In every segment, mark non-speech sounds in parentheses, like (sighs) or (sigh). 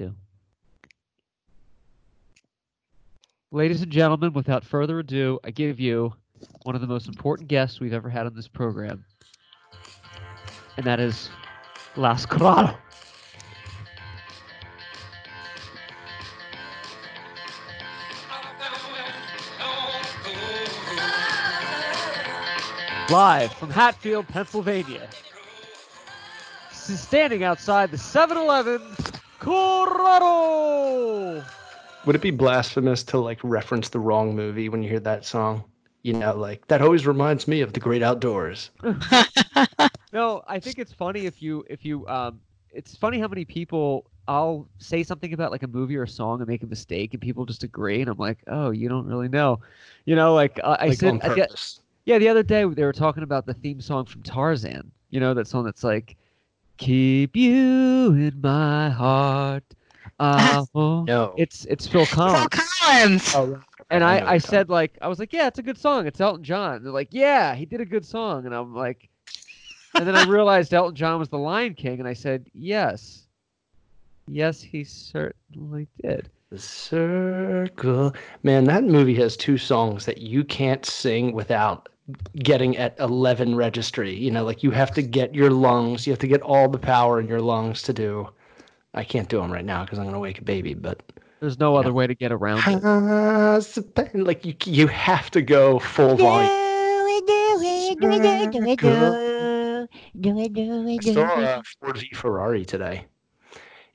do. Ladies and gentlemen, without further ado, I give you one of the most important guests we've ever had on this program, and that is Las Corrado. Live from Hatfield, Pennsylvania. Standing outside the 7 Eleven, Corrado! Would it be blasphemous to like reference the wrong movie when you hear that song? You know, like that always reminds me of the great outdoors. (laughs) No, I think it's funny if you if you um it's funny how many people I'll say something about like a movie or a song and make a mistake and people just agree and I'm like, "Oh, you don't really know." You know, like I I like said on I get- Yeah, the other day they were talking about the theme song from Tarzan. You know, that song that's like Keep you in my heart. Uh, No. it's it's Phil Collins. Phil Collins. Oh, right. And I I, I you're said like I was like, yeah, it's a good song. It's Elton John. They're like, yeah, he did a good song. And I'm like, and then I (laughs) realized Elton John was the Lion King, and I said, yes, yes, he certainly did. The circle. Man, that movie has two songs that you can't sing without getting at 11 registry. You know, like you have to get your lungs, you have to get all the power in your lungs to do. I can't do them right now because I'm going to wake a baby, but There's no other way to get around it. like you you have to go full volume. I saw uh, Ford v Ferrari today.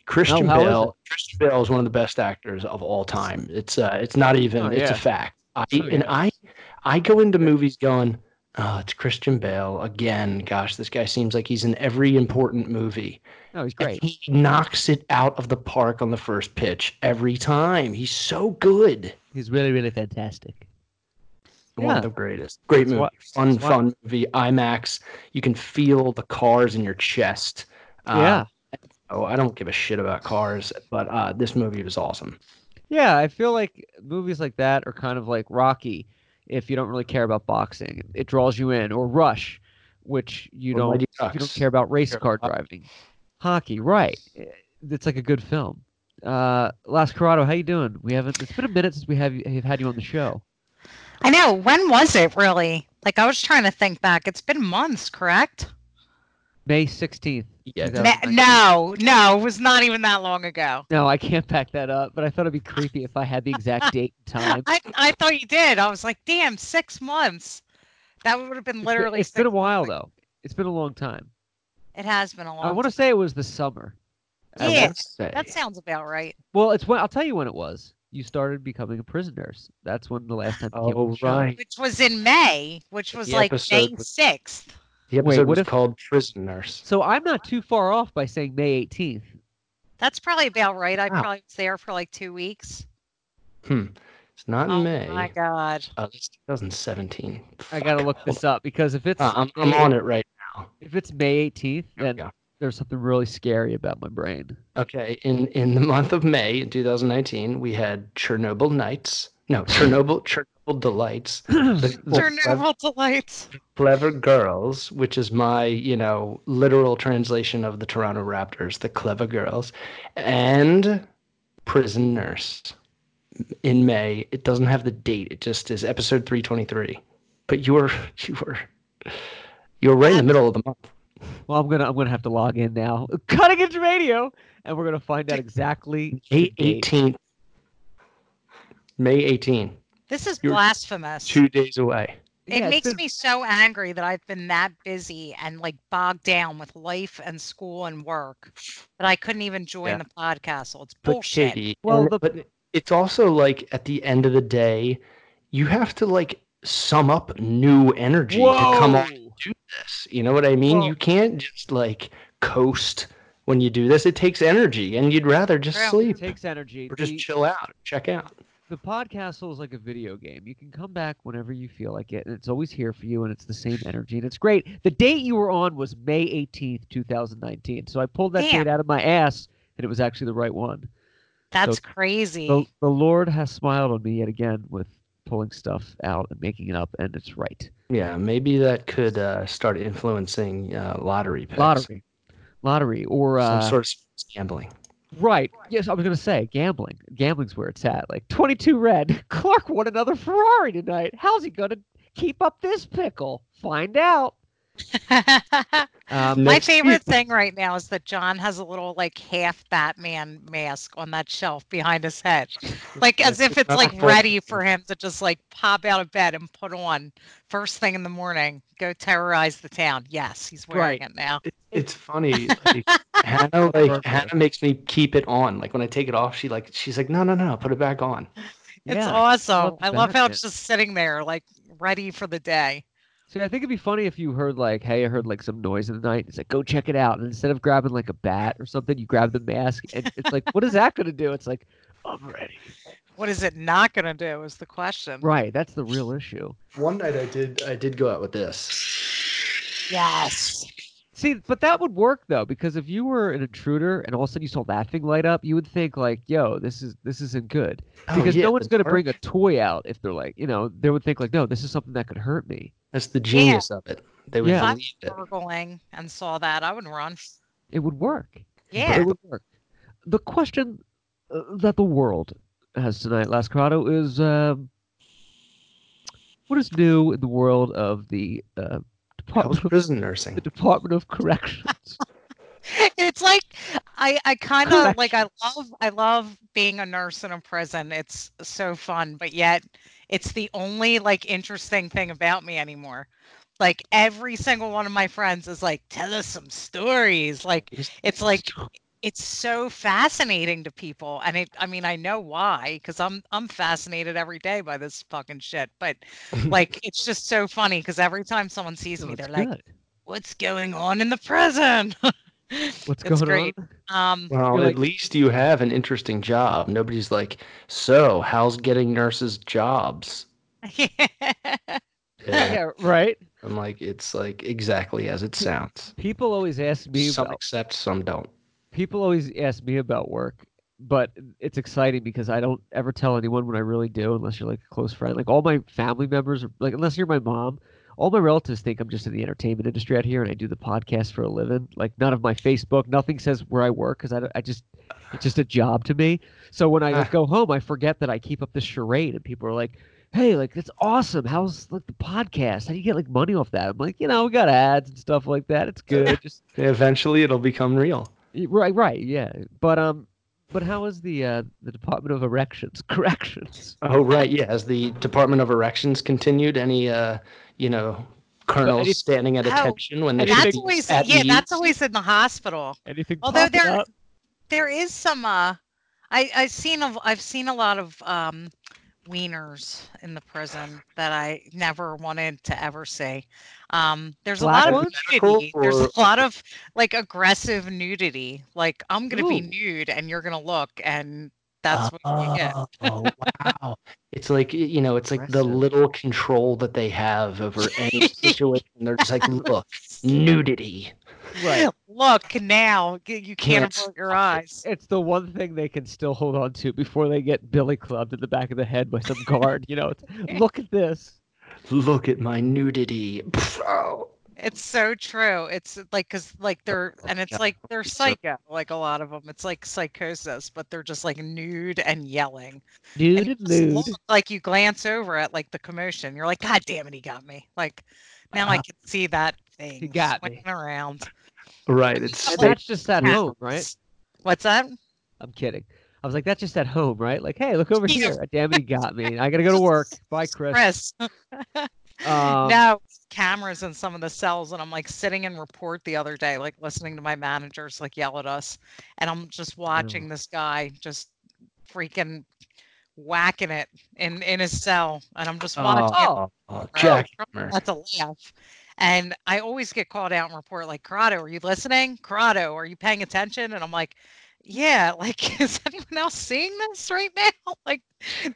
Christian Oh, how is Bale. Christian Bale is one of the best actors of all time. It's uh, it's not even. Oh, it's yeah. a fact. I, Oh, And. I, I go into movies going, oh, it's Christian Bale again. Gosh, this guy seems like he's in every important movie. Oh, he's And great. He knocks it out of the park on the first pitch every time. He's so good. He's really, really fantastic. One Yeah. of the greatest. Great That's movie. why- fun, fun movie. IMAX. You can feel the cars in your chest. Uh, yeah, Oh, I don't give a shit about cars, but uh, this movie was awesome. yeah. I feel like movies like that are kind of like Rocky. If you don't really care about boxing, it draws you in, or Rush, which you Or don't if you don't care about race Care car about driving, hockey, right? Eh, It's like a good film. Uh, Las Corrado, how you doing? We haven't. It's been a minute since we have you, have had you on the show. I know. When was it really? Like I was trying to think back. It's been months, correct? May sixteenth. Yeah, Yeah. Ne- 2019. no, no, it was not even that long ago. No, I can't back that up. But I thought it'd be creepy if I had the exact date and time. (laughs) I, I thought you did. I was like, damn, six months. That would have been It's been- literally. it's been a while months. though. It's been a long time. It has been a long. I want to say it was the summer. Yeah, that sounds about right. Well, it's when I'll tell you when it was. You started becoming a prison nurse. That's when the last time. you came Oh, the show. right. Which was in May, which was The like May episode was- sixth. The Wait, episode what was if- called Prison Nurse. So I'm not too far off by saying May 18th. That's probably about right. I Wow. probably was there for like two weeks. Hmm. It's not in Oh May. Oh my god. Uh, it's 2017. I gotta look this up because if it's Uh, I'm, I'm on it right now. if it's May 18th, Here then there's something really scary about my brain. Okay, in in the month of May in 2019, we had Chernobyl Nights. No, Chernobyl Chernobyl Delights. (clears throat) The, the clever, delights. clever Girls, which is my you know literal translation of the Toronto Raptors, the Clever Girls, and Prison Nurse. In May, it doesn't have the date. It just is episode 323. But you were (laughs) you were you were right in the middle of the month. Well, I'm gonna I'm gonna have to log in now. (laughs) Cutting Edge Radio, and we're gonna find out exactly May the 18th. May 18th. This is You're blasphemous. Two days away. it Yeah, makes been- me so angry that I've been that busy and like bogged down with life and school and work that I couldn't even join Yeah. the podcast. So it's But bullshit. Katie, Well, the- but it's also like at the end of the day, you have to like sum up new energy to come on and do this. You know what I mean? Well- you can't just like coast when you do this. It takes energy, and you'd rather just True. It sleep takes energy. or just The- chill out, check out. The podcast is like a video game. You can come back whenever you feel like it, and it's always here for you, and it's the same (laughs) energy, and it's great. The date you were on was May 18th, 2019. So I pulled that Damn. date out of my ass, and it was actually the right one. That's so crazy. The, the Lord has smiled on me yet again with pulling stuff out and making it up, and it's right. Yeah, maybe that could uh, start influencing uh, lottery picks. Lottery, lottery, or some uh, sort of gambling. Right. Yes, I was gonna say gambling. Gambling's where it's at. Like twenty-two red. (laughs) Clark won another Ferrari tonight. How's he gonna keep up this pickle? Find out. (laughs) Um, My excuse. favorite thing right now is that John has a little like half Batman mask on that shelf behind his head. Like as if it's like ready for him to just like pop out of bed and put on first thing in the morning, go terrorize the town. Yes, he's wearing Right. it now. It- it's funny. Like, (laughs) Hannah, like Hannah makes me keep it on. Like when I take it off, she like she's like, no, no, no, put it back on. It's yeah. awesome. love I love how it's just sitting there like ready for the day. See, I think it'd be funny if you heard like, "Hey, I heard like some noise in the night." It's like, "Go check it out." And instead of grabbing like a bat or something, you grab the mask, and it's like, "What is that gonna do?" It's like, "I'm ready." What is it not gonna do is the question. Right. That's the real issue. One night I did I did go out with this. Yes. See, but that would work though, because if you were an intruder and all of a sudden you saw that thing light up, you would think like, "Yo, this is this isn't good," Oh, because yeah, no one's gonna worked. bring a toy out if they're like, you know, they would think like, "No, this is something that could hurt me." That's the genius of it. They would Yeah. If I'm believe it. gurgling and saw that, I would run. It would work. Yeah. It would work. The question uh, that the world has tonight, Las Corrado, is um, what is new in the world of the uh, How's Department of, prison Nursing. the? Department of Corrections? (laughs) it's like I I kind of like I love I love being a nurse in a prison. It's so fun, but yet it's the only like interesting thing about me anymore. Like every single one of my friends is like, tell us some stories. Like it's like it's so fascinating to people and it i mean i know why because i'm i'm fascinated every day by this fucking shit but (laughs) like it's just so funny because every time someone sees me it's they're like what's going on in the prison (laughs) What's it's going great. on? um Well, You're at like- least you have an interesting job. Nobody's like, so how's getting nurses jobs? (laughs) Yeah, right. I'm like, it's like exactly as it sounds. People always ask me Some about accept, some don't. People always ask me about work, but it's exciting because I don't ever tell anyone what I really do, unless you're like a close friend. Like all my family members, are, like unless you're my mom, all my relatives think I'm just in the entertainment industry out here and I do the podcast for a living. Like none of my Facebook, nothing says where I work because I, I just it's just a job to me. So when I like, Ah. go home, I forget that I keep up this charade, and people are like. Hey, like that's awesome. How's like the podcast? How do you get like money off that? I'm like, you know, we got ads and stuff like that. It's good. Just Eventually, it'll become real. Y- Right, right, yeah. But um, but how is the uh the Department of Erections (laughs) corrections? Oh, right. Yeah. As the Department of Erections continued, any, uh, you know, colonels any- standing at Oh, attention when they should that's always at yeah that's always in the hospital Anything? Although there- up? there is some uh i i've seen a, i've seen a lot of um wieners in the prison that i never wanted to ever see um there's a lot of ones? nudity there's a lot of like aggressive nudity like i'm gonna be nude and you're gonna look and that's what you get Oh, wow. It's like, you know, it's like the little control that they have over any (laughs) situation. They're just like, look, nudity. Right. (laughs) look now you can't Can't avert your eyes It's the one thing they can still hold on to before they get billy clubbed in the back of the head by some guard. You know, it's, (laughs) look at this. Look at my nudity. Oh. It's so true. It's like because like they're and it's like they're psycho. Like a lot of them, it's like psychosis, but they're just like nude and yelling. And Nude you and just look, like you glance over at like the commotion, you're like, God damn it, he got me. Like now I Uh, can see that thing got me. around. Right. It's And that's just at home, right? What's that? I'm kidding. I was like, that's just at home, right? Like, hey, look over here. Damn it, he got me. I gotta go to work. (laughs) Bye, Chris. Chris. (laughs) Um, no cameras in some of the cells and i'm like sitting in report the other day like listening to my managers like yell at us and i'm just watching this guy just freaking whacking it in in his cell and i'm just watching it oh, oh, Jack. that's a laugh and i always get called out and report like corrado are you listening corrado are you paying attention and i'm like yeah (laughs) like is anyone else seeing this right now (laughs) like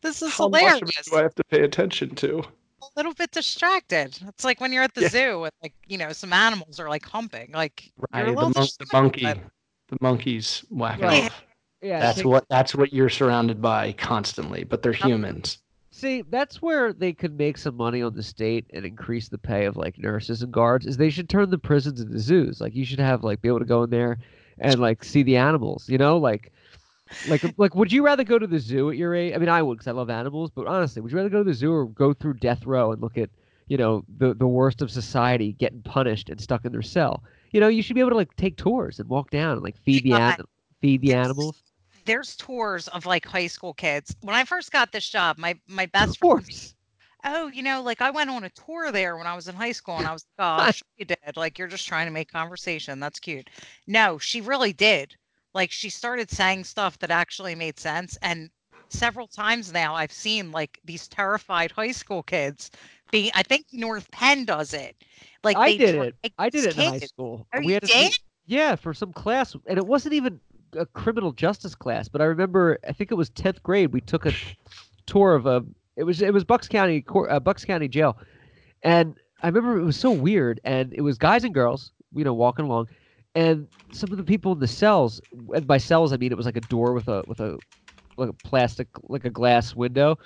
this is How much of hilarious it do I have to pay attention to? a little bit distracted. It's like when you're at the Yeah. zoo and like you know some animals are like humping. Like you're a Right. The, mon- the monkey. but- The monkeys whacking Right. off. yeah. That's take- what that's what you're surrounded by constantly, but they're humans. See, that's where they could make some money on the state and increase the pay of like nurses and guards. Is they should turn the prisons into zoos. Like you should have like be able to go in there and like see the animals. You know, like Like, (laughs) like, would you rather go to the zoo at your age? I mean, I would because I love animals. But honestly, would you rather go to the zoo or go through death row and look at, you know, the the worst of society getting punished and stuck in their cell? You know, you should be able to like take tours and walk down and like feed the an- feed the animals. There's tours of like high school kids. When I first got this job, my my Of best friend oh, you know, like I went on a tour there when I was in high school and I was like, oh, sure you did. Like you're just trying to make conversation. That's cute. No, she really did. Like she started saying stuff that actually made sense. And several times now I've seen like these terrified high school kids be I think North Penn does it. Like I they did it. I did it in high school. Oh, we you had to do- yeah, for some class, and it wasn't even a criminal justice class. But I remember, I think it was tenth grade. We took a tour of a. It was it was Bucks County uh, Bucks County Jail, and I remember it was so weird. And it was guys and girls, you know, walking along, and some of the people in the cells. And by cells, I mean it was like a door with a with a like a plastic like a glass window.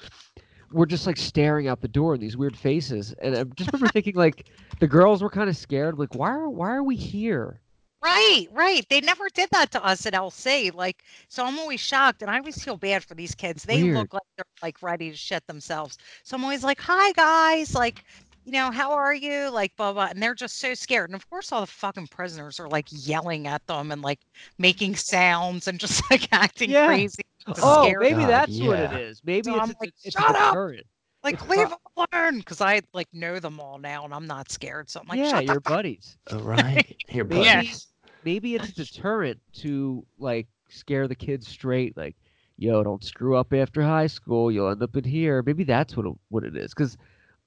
Were just like staring out the door in these weird faces, and I just remember thinking like the girls were kind of scared. Like, why are why are we here? Right, right. They never did that to us at LC. Like, so I'm always shocked, and I always feel bad for these kids. They Weird. look like they're like ready to shit themselves. So I'm always like, "Hi guys, like, you know, how are you?" Like, blah blah, and they're just so scared. And of course, all the fucking prisoners are like yelling at them and like making sounds and just (laughs) like acting Yeah. crazy. to Oh, maybe them. God, that's what it is. Maybe So it's, I'm a, like, it's "Shut a up!" deterrent. Like, it's (laughs) leave pro- them alone, because I like know them all now, and I'm not scared. So I'm like, yeah, "Shut your fuck buddies. Oh, right. (laughs) Here, Maybe, Yeah. buddies. Maybe it's a deterrent to like scare the kids straight. Like, yo, don't screw up after high school. You'll end up in here. Maybe that's what it, what it is. Because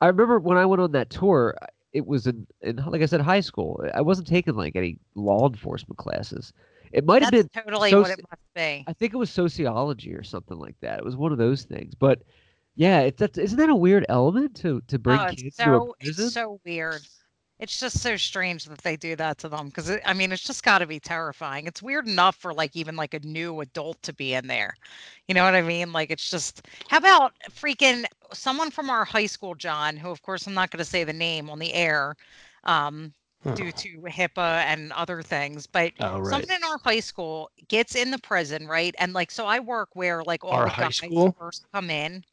I remember when I went on that tour, it was in, in like I said, high school. I wasn't taking like any law enforcement classes. It might have been totally what it must be." I think it was sociology or something like that. It was one of those things. But yeah, it's that's isn't that a weird element to to bring Oh, kids to a prison? it's so weird. It's just so strange that they do that to them because I mean it's just got to be terrifying. It's weird enough for like even like a new adult to be in there. You know what I mean? Like it's just how about freaking someone from our high school, John, who of course I'm not going to say the name on the air um Huh. due to HIPAA and other things, but Oh, right. someone in our high school gets in the prison, right? And like so I work where like all Our the high guys school? first come in.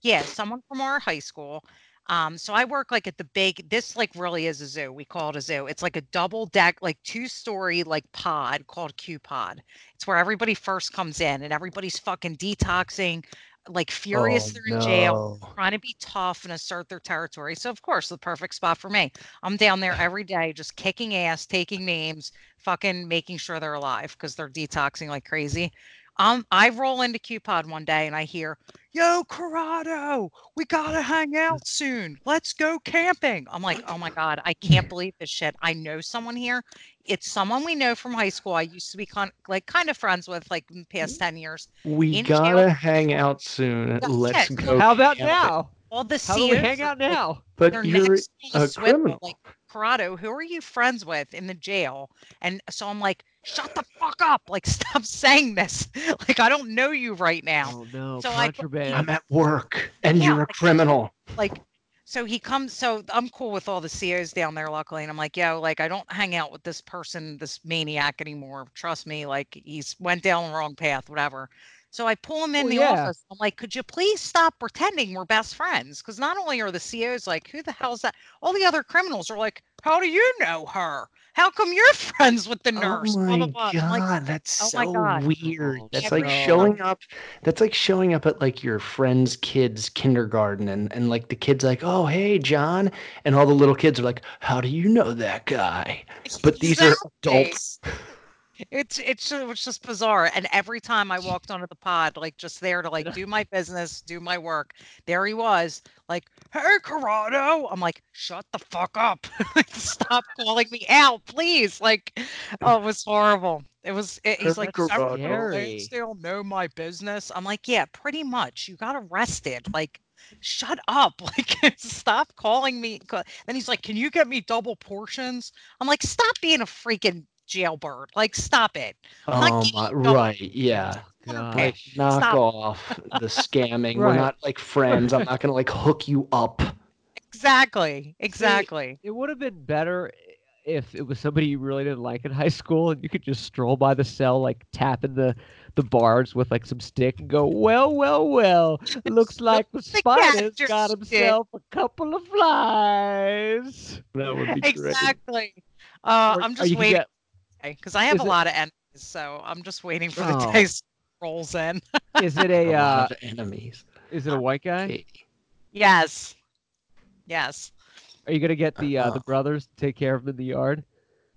Yeah, someone from our high school. Um, so I work like at the big, this like really is a zoo. We call it a zoo. It's like a double deck, like two story like pod called Q pod. It's where everybody first comes in and everybody's fucking detoxing, like furious Oh, they're in jail, trying to be tough and assert their territory. So of course, the perfect spot for me. I'm down there (laughs) every day, just kicking ass, taking names, fucking making sure they're alive because they're detoxing like crazy. Um, I roll into Q pod one day and I hear, "Yo, Corrado, we gotta hang out mm. soon. Let's go camping." I'm like, "Oh my god, I can't (laughs) believe this shit. I know someone here. It's someone we know from high school. I used to be con- like kind of friends with like in the past mm. ten years. We gotta hang out soon. Let's go. How about camping. now? All the How do we hang out now? But they're you're next on the a criminal. Like, Corrado, who are you friends with in the jail? And so I'm like, shut the fuck up. Like, (laughs) stop saying this. (laughs) Like, I don't know you right now. Oh no, So I- contraband. I'm at work and Yeah, you're a like- criminal. Like, so he comes, so I'm cool with all the COs down there, luckily. And I'm like, yo, like, I don't hang out with this person, this maniac anymore. Trust me. Like, he's went down the wrong path, whatever. So I pull him in Well, the yeah. office. I'm like, could you please stop pretending we're best friends? Because not only are the COs like, who the hell's that? All the other criminals are like, how do you know her? How come you're (laughs) friends with the oh nurse? Oh Blah, my blah, blah. I'm like, god, that's "Oh so God." weird. Oh, That's Yeah, like bro. showing up. That's like showing up at like your friend's kid's kindergarten, and and like the kid's like, "Oh, hey, John," and all the little kids are like, "How do you know that guy?" But these are Exactly. adults. (laughs) It's it's ju- it's just bizarre. And every time I walked onto the pod, like just there to like do my business, do my work, there he was, like, "Hey, Corrado." I'm like, "Shut the fuck up! (laughs) Stop calling me out, please!" Like, oh, it was horrible. It was. It, he's like, "Several still know my business." I'm like, "Yeah, pretty much. You got arrested. Like." Shut up! (laughs) Like, stop calling me. Then he's like, "Can you get me double portions?" I'm like, "Stop being a freaking jailbird! Like, stop it!" I'm Oh my, right, yeah. God. Like, knock Stop. off the scamming. We're not like friends. I'm not gonna like hook you up. Exactly. Exactly. It would have been better if it was somebody you really didn't like in high school and you could just stroll by the cell, like tapping the, the bars with like some stick and go, well, well, well. (laughs) Looks like the The spider's capture got stick. himself a couple of flies. That would be great. Exactly. Uh, Or- I'm just waiting get- because I have Is a it- lot of enemies, so I'm just waiting for the Oh. dice rolls in. (laughs) is it A a uh, lot of enemies. is it a white guy? Katie. Yes. Yes. Are you gonna get the uh, the Uh-huh. brothers to take care of him in the yard?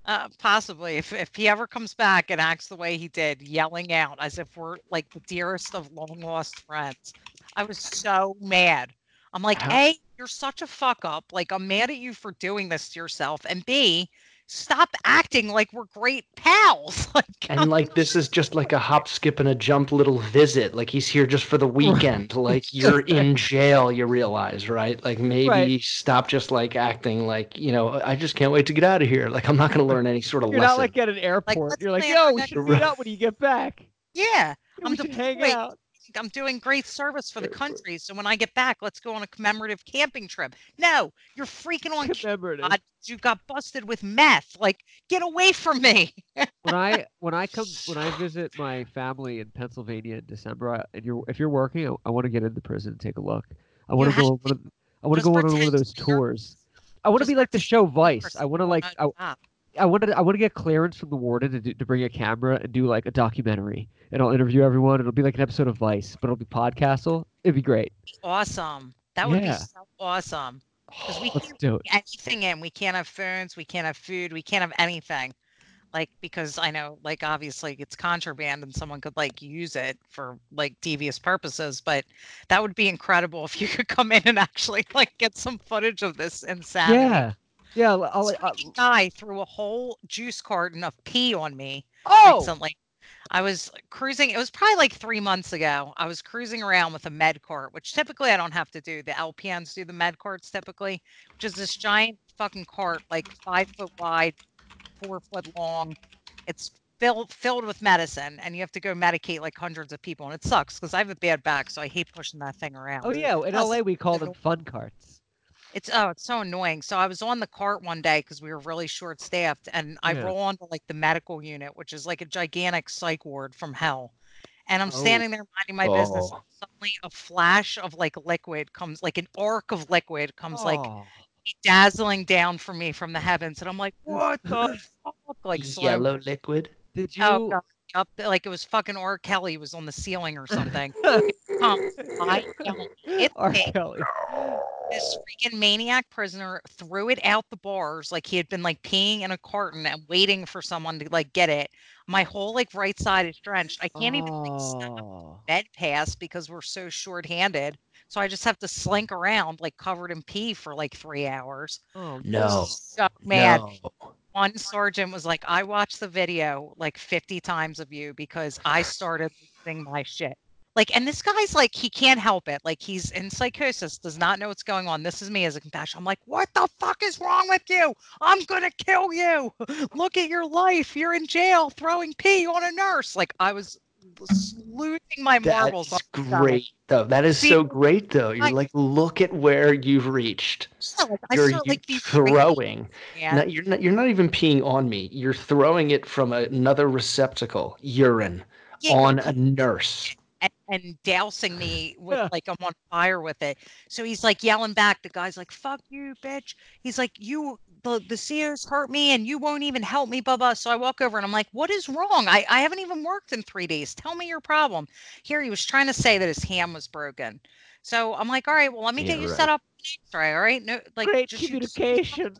Uh, possibly. If if he ever comes back and acts the way he did, yelling out as if we're like the dearest of long lost friends. I was so mad. I'm like, How- A, you're such a fuck up. Like, I'm mad at you for doing this to yourself. And B, stop acting like we're great pals. (laughs) like, And like this is just like a hop, skip, and a jump little visit. Like he's here just for the weekend. Like (laughs) you're in jail, you realize, right? Like maybe Right. stop just like acting like, you know, I just can't wait to get out of here. Like I'm not gonna learn any sort of You're lesson. not like at an airport. let's You're like, yo, we should meet up when you get back. yeah, I'm should hang out. I'm doing great service for the country. So when I get back, let's go on a commemorative camping trip. No, you're freaking on Commemorative. God, you got busted with meth. Like, get away from me. when I (laughs) when I come when I visit my family in Pennsylvania in December, I, and you're if you're working, I, I want to get into prison and take a look. I want to go. on I want to go on one of those tours. I want to be like the show Vice. I want to like I, I want to I want to get clearance from the warden to do, to bring a camera and do like a documentary, and I'll interview everyone. It'll be like an episode of Vice, but it'll be podcastle. It'd be great. awesome. That would Yeah. be so awesome. Because we (sighs) Let's can't do it. anything in. We can't have phones. We can't have food. We can't have anything. Like because I know, like obviously it's contraband and someone could like use it for like devious purposes. But that would be incredible if you could come in and actually like get some footage of this insanity. Yeah, yeah. I'll, I'll, I'll, guy threw a whole juice carton of pee on me oh, recently. I was cruising. It was probably like three months ago. I was cruising around with a med cart, which typically I don't have to do. The LPNs do the med carts typically, which is this giant fucking cart, like five foot wide, four foot long. It's filled filled with medicine, and you have to go medicate like hundreds of people, and it sucks because I have a bad back, so I hate pushing that thing around. oh yeah. In LA, we call them fun carts. It's oh, it's so annoying. So I was on the cart one day because we were really short staffed, and I Yeah. roll onto like the medical unit, which is like a gigantic psych ward from hell. And I'm Oh. standing there minding my business. Oh. Suddenly, a flash of like liquid comes, like an arc of liquid comes, like Oh. dazzling down for me from the heavens, and I'm like, what the fuck? Like slow. Yellow liquid. Did oh, you? Oh, God. Up, like it was fucking R. Kelly was on the ceiling or something. Um, I It (laughs) R. Kelly. this freaking maniac prisoner threw it out the bars like he had been like peeing in a carton and waiting for someone to like get it. My whole like right side is drenched. I can't even like step up Oh. bed pass because we're so short-handed. So I just have to slink around like covered in pee for like three hours. Oh, No. So mad. No. One sergeant was like, I watched the video like 50 times of you because I started losing my shit. Like, and this guy's like, he can't help it. Like, he's in psychosis, does not know what's going on. This is me as a compassion. I'm like, what the fuck is wrong with you? I'm gonna kill you. (laughs) Look at your life. You're in jail throwing pee on a nurse. Like, I was losing my marbles. That's great though. That is See, so great though. You're I- like, look at where you've reached. Yeah, like, I You're start you like these crazy- throwing. Yeah. Not, you're not. You're not even peeing on me. You're throwing it from another receptacle, urine, Yeah, on a nurse. And, dousing me with Yeah. (laughs) like I'm on fire with it. So he's like yelling back. The guy's like, "Fuck you, bitch." He's like, "You, the the COs hurt me, and you won't even help me, blah blah." So I walk over and I'm like, "What is wrong? I I haven't even worked in three days. Tell me your problem." Here he was trying to say that his ham was broken. So I'm like, "All right, well, let me Yeah, get you right. set up an X-ray. All right, no, like Great just- communication.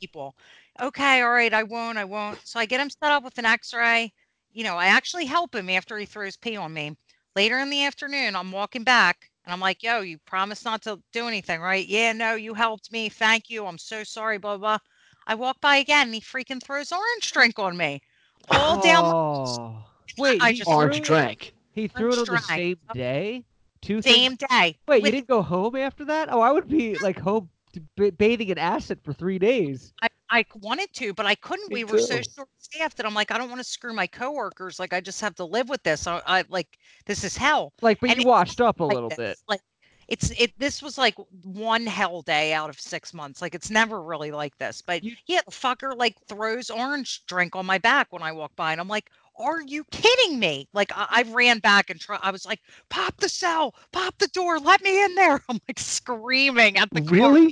people. Okay, all right, I won't, I won't. So I get him set up with an x-ray. You know, I actually help him after he throws pee on me. Later in the afternoon, I'm walking back and I'm like, yo, you promised not to do anything, right? Yeah, no, you helped me. Thank you. I'm so sorry, blah, blah. I walk by again and he freaking throws orange drink on me. All down Oh. Wait, I he just- threw Orange it- drank. He threw it on the same drink. day. Two the things- same day. Wait, you didn't go home after that? Oh, I would be like home bathing in acid for three days. I, I wanted to, but I couldn't. Me we were so short staffed that I'm like, I don't want to screw my coworkers. Like, I just have to live with this. I, I like, this is hell. Like, but And you washed up a like little this. bit. Like it's it this was like one hell day out of six months. Like it's never really like this. But You- yeah, the fucker like throws orange drink on my back when I walk by, and I'm like, are you kidding me? Like I, I ran back and try, I was like, pop the cell, pop the door, let me in there. (laughs) I'm like screaming at the car.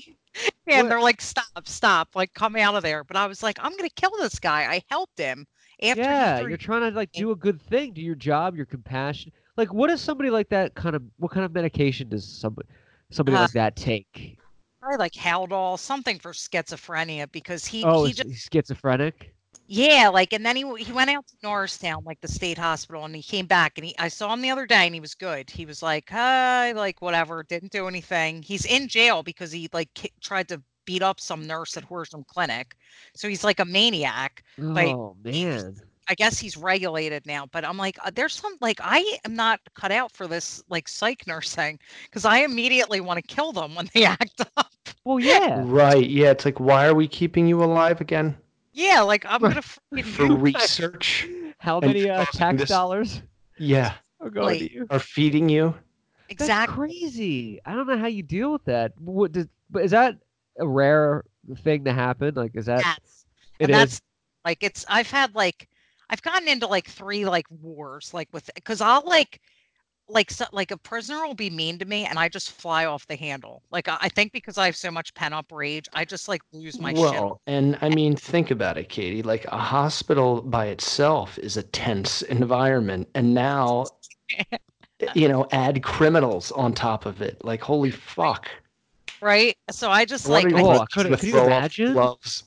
And What- they're like, stop, stop, like come out of there. But I was like, I'm gonna kill this guy. I helped him after yeah, you're trying to like do a good thing, do your job, your compassion. Like, what does somebody like that kind of? What kind of medication does somebody somebody Uh, like that take? probably like Haldol, something for schizophrenia because he Oh, he just schizophrenic? Yeah, like, and then he he went out to Norristown, like the state hospital, and he came back, and he I saw him the other day, and he was good. He was like, hi, like whatever, didn't do anything. He's in jail because he like ki- tried to beat up some nurse at Horsham Clinic, so he's like a maniac. Like, Oh man. I guess he's regulated now, but I'm like, uh, there's some like I am not cut out for this like psych nursing because I immediately want to kill them when they (laughs) act up. Well, yeah. Right. Yeah. It's like, why are we keeping you alive again? Yeah, like I'm gonna freaking (laughs) For research? How many uh, tax this- dollars Yeah. are going Like, to you? Are feeding you? That's exactly. crazy. I don't know how you deal with that. What does? But is that a rare thing to happen? Like, is that Yes. it and is? that's like it's I've had like I've gotten into like three like wars like with because I'll like like so, like a prisoner will be mean to me and I just fly off the handle. Like I, I think because I have so much pent up rage, I just like lose my shit. Well, and I mean, think about it, Katie. Like a hospital by itself is a tense environment, and now, eh, (laughs) you know, add criminals on top of it. Like, holy fuck! Right? So I just What like I you Oh, gonna could- do to could you off imagine? Gloves?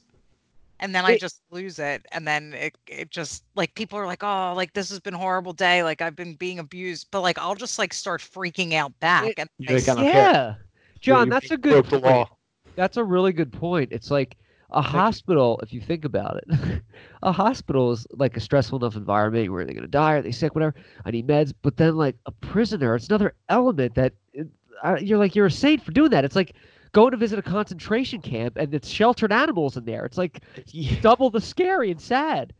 And then I just lose it and then it it just like people are like, "Oh, like this has been a horrible day, like I've been being abused." But like I'll just like start freaking out back It- and I like, care. yeah, John, that's a good point. law. That's a really good point. It's like a hospital, if you think about it. (laughs) a hospital is like a stressful enough environment where they're gonna die, are they sick, whatever. I need meds. But then like a prisoner, it's another element that it, uh, you're like you're a saint for doing that. It's like going to visit a concentration camp and it's sheltered animals in there. It's like (laughs) Yeah. double the scary and sad.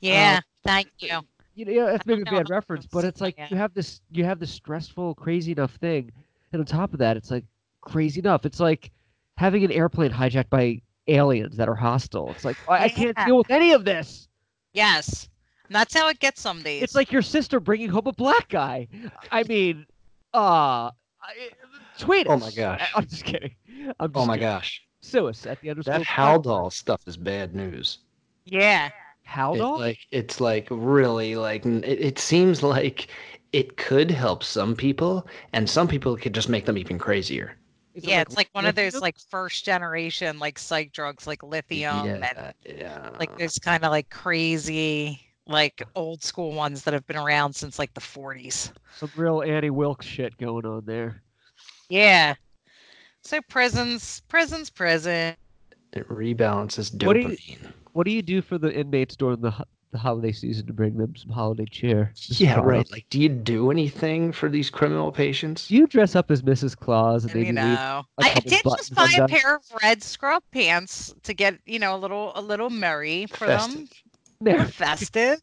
Yeah, thank you. you know, yeah, that's maybe a bad reference, but it's like explain you have this you have this stressful, crazy enough thing, and on top of that, it's like crazy enough. It's like having an airplane hijacked by aliens that are hostile. It's like I, I can't deal with any of this. Yes. And that's how it gets some days. It's like your sister bringing home a black guy. I mean, uh, I, tweet Oh my gosh. I, am just kidding. I'm oh just Oh my kidding. gosh, Sue us at the underscore. that Haldol stuff is bad news. yeah. Haldol. It's like it's like really like it, it seems like it could help some people, and some people could just make them even crazier. Is it Yeah, it's like one of those like first generation like psych drugs like lithium and yeah, yeah. like those kind of like crazy like old school ones that have been around since like the 40s. some real Annie Wilkes shit going on there. Yeah. So prisons, prisons, prison. it rebalances What do you- dopamine. What do you do for the inmates during the the holiday season to bring them some holiday cheer? Yeah, Claus? right. Like, do you do anything for these criminal patients? Do you dress up as Mrs. Claus and And, maybe you know, a I I couple did just buy a pair of red scrub pants to get you know a little a little merry for them. Festive. They're festive.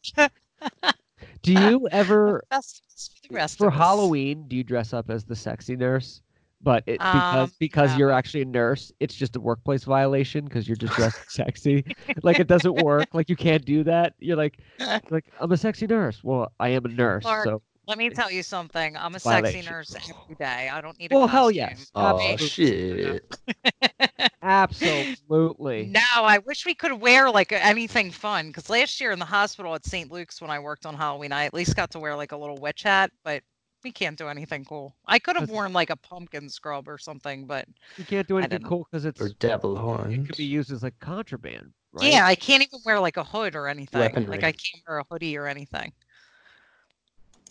Do you ever, (laughs) Festive for the rest for of us. Halloween, do you dress up as the sexy nurse? But it, because Um, because no. you're actually a nurse, it's just a workplace violation because you're just dressed (laughs) sexy. Like it doesn't work. Like you can't do that. You're like, (laughs) like I'm a sexy nurse. Well, I am a nurse, Clark, so Let me tell you something. I'm a sexy nurse every day. I don't need a well, hell yes, Oh absolutely, shit! (laughs) absolutely. No, I wish we could wear like anything fun. Because last year in the hospital at St. Luke's, when I worked on Halloween, I at least got to wear like a little witch hat. But we can't do anything cool. I could have worn like a pumpkin scrub or something, but You can't do anything cool because it's Or devil it could be used as like contraband. Right? yeah, I can't even wear like a hood or anything. Weaponry. Like I can't wear a hoodie or anything.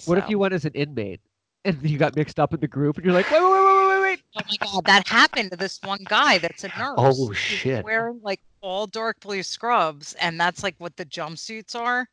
What if you went as an inmate and you got mixed up in the group and you're like, wait, wait, wait, wait, wait, wait. Oh my god, that happened to this one guy that's a nurse. Oh, He was shit. Wearing like all dark blue scrubs, and that's like what the jumpsuits are.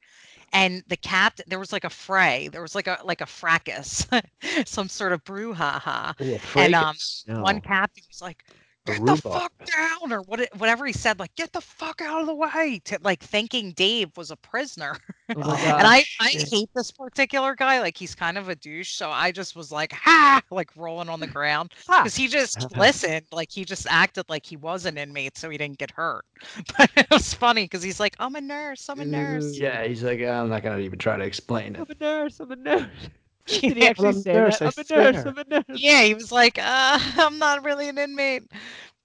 And the captain, there was like a fray. There was like a like a fracas, (laughs) some sort of brouhaha. Oh, And, um. No. One captain was like, get the fuck down or what whatever he said like get the fuck out of the way to like thinking dave was a prisoner. Oh (laughs) And i i hate this particular guy like he's kind of a douche so i just was like ha! like rolling on the ground because he just (laughs) listened like he just acted like he was an inmate so he didn't get hurt. (laughs) But it was funny because he's like i'm a nurse i'm a nurse. Yeah, he's like, I'm not gonna even try to explain it. I'm a nurse. I'm a nurse. (laughs) Did he Yeah. actually I'm say nurse, that? I I'm a nurse. I'm a nurse. yeah he was like uh (laughs) i'm not really an inmate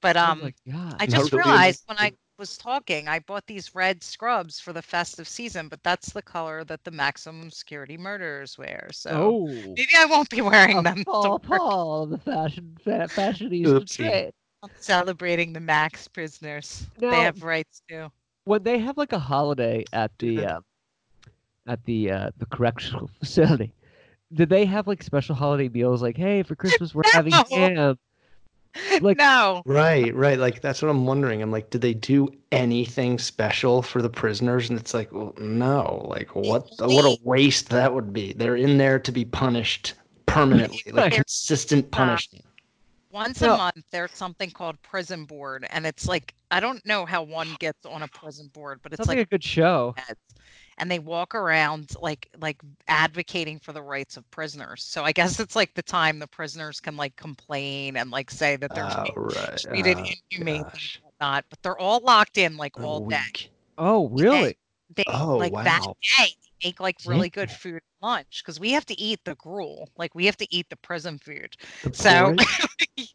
but Oh um my god. I Not just really realized when I was talking, I bought these red scrubs for the festive season, but that's the color that the maximum security murderers wear. So oh. maybe I won't be wearing Oh, them. (laughs) Paul. Paul, the fashion, fa- fashionista Oopsie. trade. I'm celebrating the max prisoners. Now- they have rights too. When they have like a holiday at the uh, at the uh, the correctional facility, did they have like special holiday meals? Like, hey, for Christmas we're having (laughs) No. ham. Like- (laughs) no, Right, right. Like that's what I'm wondering. I'm like, did they do anything special for the prisoners? And it's like, well, no. Like, what? the- What a waste that would be. They're in there to be punished permanently, (laughs) like They're- consistent punishment. once No. a month there's something called prison board, and it's like I don't know how one gets on a prison board, but it's Sounds like, like a good show. heads, and they walk around like like advocating for the rights of prisoners. So I guess it's like the time the prisoners can like complain and like say that they're Oh, right. treated Oh, ah, inhumanely gosh. and whatnot, but they're all locked in like all day. Oh, really? They Oh, like that day make like hmm? really good food lunch because we have to eat the gruel. Like we have to eat the prison food. The So porridge?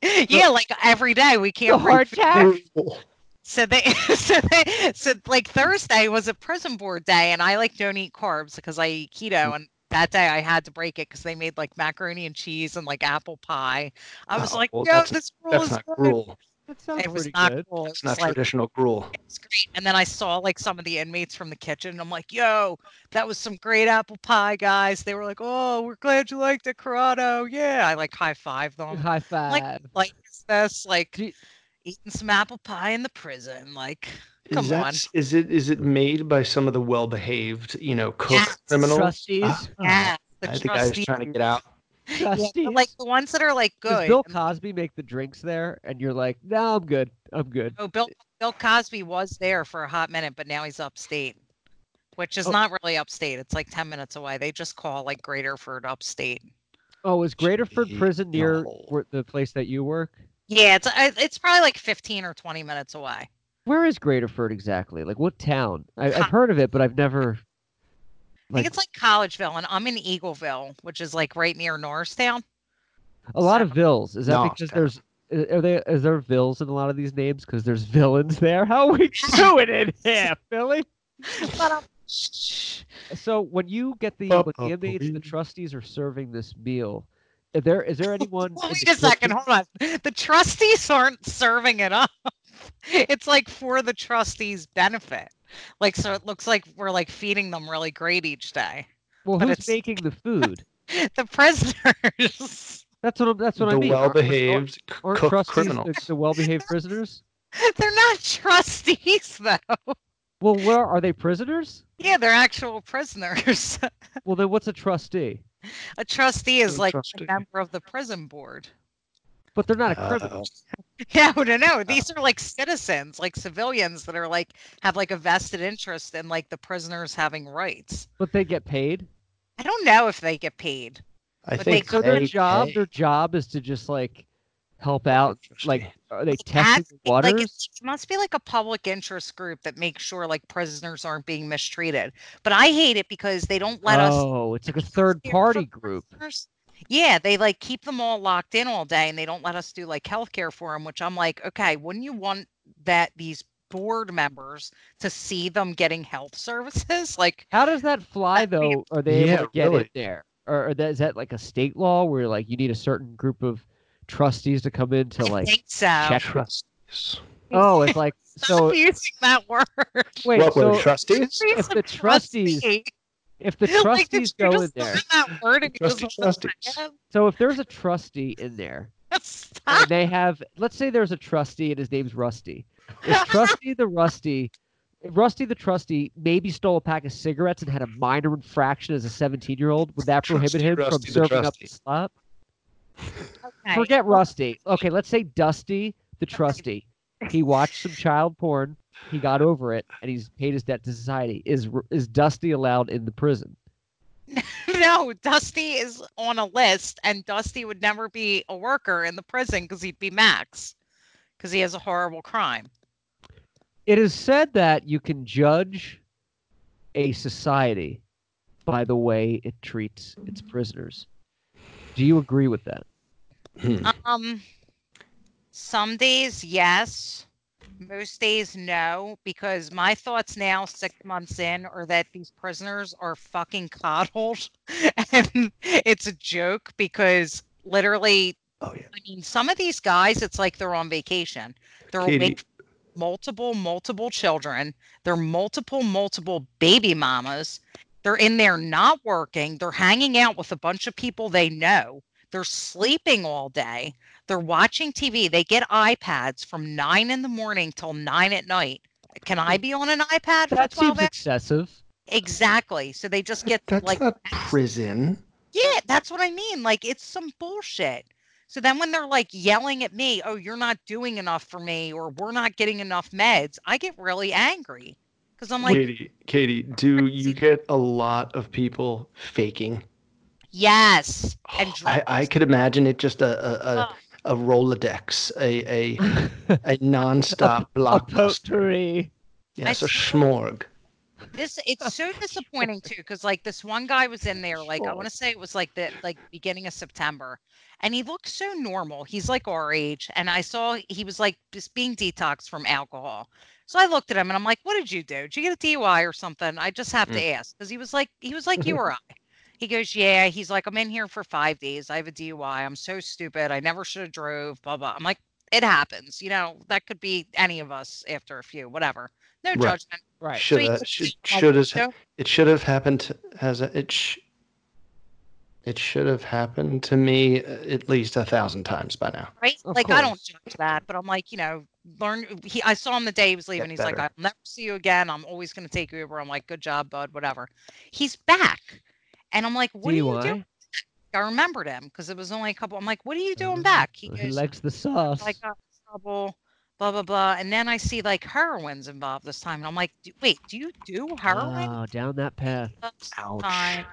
(laughs) yeah, like every day we can't bring hard food. (laughs) task. So they, (laughs) so they, so like Thursday was a prison board day, and I like don't eat carbs because I eat Mm. keto. And that day I had to break it because they made like macaroni and cheese and like apple pie. I was Oh, like, well, yo, that's- this rule That's is not good. gruel. That sounds It was not good. cool. It's was not like, traditional gruel. it was great. And then I saw like some of the inmates from the kitchen. And I'm like, yo, that was some great apple pie, guys. They were like, oh, we're glad you liked it, Corrado. Yeah, I like high five them. High five. Like is this like Do you- eating some apple pie in the prison? Like, Come is that, on. Is it is it made by some of the well-behaved, you know, cook Yes. criminals? Trustees. Ah, yeah, the I think I was trying to get out. Yeah, like the ones that are like good. Does. Bill Cosby make the drinks there, and you're like, no, I'm good. I'm good. Oh, Bill Bill Cosby was there for a hot minute, but now he's upstate, which is Oh. not really upstate. It's like ten minutes away. They just call like Graterford upstate. Oh, is Graterford Gee, Prison near no. where, the place that you work? Yeah, it's it's probably like fifteen or twenty minutes away. Where is Graterford exactly? Like what town? I, I've heard of it, but I've never. I think it's like Collegeville, and I'm in Eagleville, which is like right near Norristown. a lot of so- vills. Is that No, because it's there's are they is there vills in a lot of these names? Because there's villains there. How are we (laughs) doing it here, Philly? But um, So when you get the when the up, inmates, the trustees are serving this meal. Is there is there anyone? (laughs) wait the a second, hold on. The trustees aren't serving it up. (laughs) It's like for the trustees' benefit. Like so, it looks like we're like feeding them really great each day. Well, but who's it's- making the food? (laughs) The prisoners. That's what I'm, that's what the I mean. Aren't- well-behaved c- Aren't cook trustees criminals. the, the well-behaved prisoners? They're not trustees though. Well, where are they prisoners? Yeah, they're actual prisoners. Well, then what's a trustee? (laughs) A trustee is A like trustee. a member of the prison board. But they're not a criminal. Uh, (laughs) No, no, no. These are like citizens, like civilians that are like have like a vested interest in like the prisoners having rights. but they get paid. I don't know if they get paid. I But think they- So their job, pay. their job is to just like help out. Like, are they testing as- the Like it must be like a public interest group that makes sure like prisoners aren't being mistreated. But I hate it because they don't let us oh, it's like a third party group. prisoners. Yeah, they like keep them all locked in all day and they don't let us do like healthcare for them, which I'm like, okay, wouldn't you want that these board members to see them getting health services? (laughs) Like, How does that fly though? Are they Yeah, able to get in really. there, or, or that, is that like a state law where like you need a certain group of trustees to come in to I like? think so. check- Trustees. Oh, it's like (laughs) Stop so. using that word. Wait, what so trustees? if the trustees, if the (laughs) trustees you go in there, that word and you just Trusty wasn't trustees. so if there's a trustee in there, (laughs) and they have, let's say there's a trustee and his name's Rusty. If Trusty the Rusty, if Rusty the trustee maybe stole a pack of cigarettes and had a minor infraction as a 17 year old, would that prohibit him from Rusty the serving up the trustee. slop? Forget Rusty. Okay, let's say Dusty, the Trusty. He watched some child porn. He got over it, and he's paid his debt to society. Is is Dusty allowed in the prison? (laughs) no, Dusty is on a list, and Dusty would never be a worker in the prison because he'd be Max, because he has a horrible crime. It is said that you can judge a society by the way it treats its mm-hmm. prisoners. Do you agree with that? Hmm. Um, some days, yes. Most days, no, because my thoughts now, six months in, are that these prisoners are fucking coddled. (laughs) and it's a joke because literally, Oh yeah. I mean, some of these guys, it's like they're on vacation. They're Katie, awake multiple, multiple children. They're multiple, multiple baby mamas. They're in there not working. They're hanging out with a bunch of people they know. They're sleeping all day. They're watching TV. They get iPads from nine in the morning till nine at night. Can I hmm. be on an iPad for That 12 seems hours? excessive. Exactly. So they just get that's like not prison. yeah, that's what I mean. Like it's some bullshit. So then when they're like yelling at me, "Oh, you're not doing enough for me," or "We're not getting enough meds," I get really angry because I'm like, Katie, Katie, do you get a lot of people faking? "Yes," and oh, I, I could imagine it just a a, a, Oh. a Rolodex, a a (laughs) a nonstop a blockbuster. potpourri. Yes, I a see. schmorg. this it's so disappointing too because like this one guy was in there like i want to say it was like the like beginning of september and he looked so normal he's like our age and i saw he was like just being detoxed from alcohol so i looked at him and i'm like what did you do did you get a dui or something i just have to mm. ask because he was like he was like you or (laughs) i he goes yeah he's like i'm in here for five days i have a dui i'm so stupid i never should have drove blah blah i'm like it happens you know that could be any of us after a few whatever no Right. judgment Right. Should he have should should have "Joe, it should have happened as a, it sh- it should have happened to me uh, at least a thousand times by now. right? Of like I don't course. judge that, but I'm like, you know, learn. He, I saw him the day he was leaving. He's like. I'll never see you again. I'm always going to take Uber. I'm like, good job, bud. Whatever. He's back, and I'm like, what do you doing? DUI. I remembered him because it was only a couple. I'm like, what are you doing Oh, back? He He likes the sauce. I got in trouble. Blah blah blah, and then I see like heroin's involved this time, and I'm like, wait, do you do heroin? Oh, down that path. Ouch.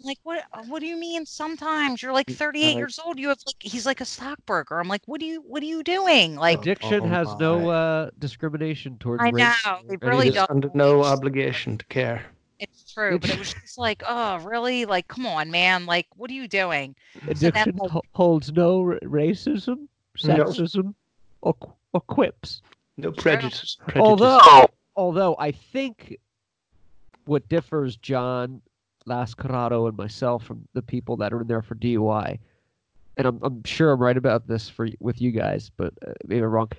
Like what? uh, What do you mean? Sometimes you're like 38 like- years old. You have like he's like a stockbroker. I'm like, what are you? What are you doing? Like Addiction oh has no uh, discrimination towards I know, or they really of He is that. don't. under no obligation to care. It's true, but it was (laughs) just like, oh, really? Like, come on, man. Like, what are you doing? So that, like- holds no r- racism, No. sexism, or, or quips. No prejudice. prejudice. Although, although I think what differs John Lascarado and myself from the people that are in there for DUI, and I'm, I'm sure I'm right about this for with you guys, but uh, maybe I'm wrong.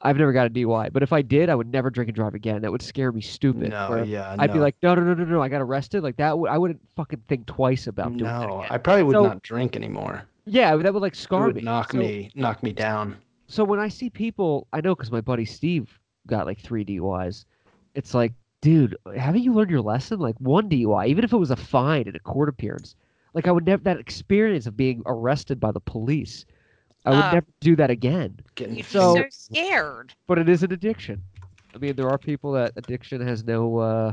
I've never got a DUI, but if I did, I would never drink and drive again. That would scare me stupid. no, where yeah, I'd be like, no, no, no, no, no, I got arrested. Like that, would I wouldn't fucking think twice about doing that no. I probably would So- not drink anymore. Yeah, that would like scar would me. knock So- me, knock me down. so when I see people, I know because my buddy Steve got like three DUIs. It's like, dude, haven't you learned your lesson? Like one DUI, even if it was a fine and a court appearance, like I would never that experience of being arrested by the police. I would Uh, never do that again. Getting You'd So- so scared. But it is an addiction. I mean, there are people that addiction has no. uh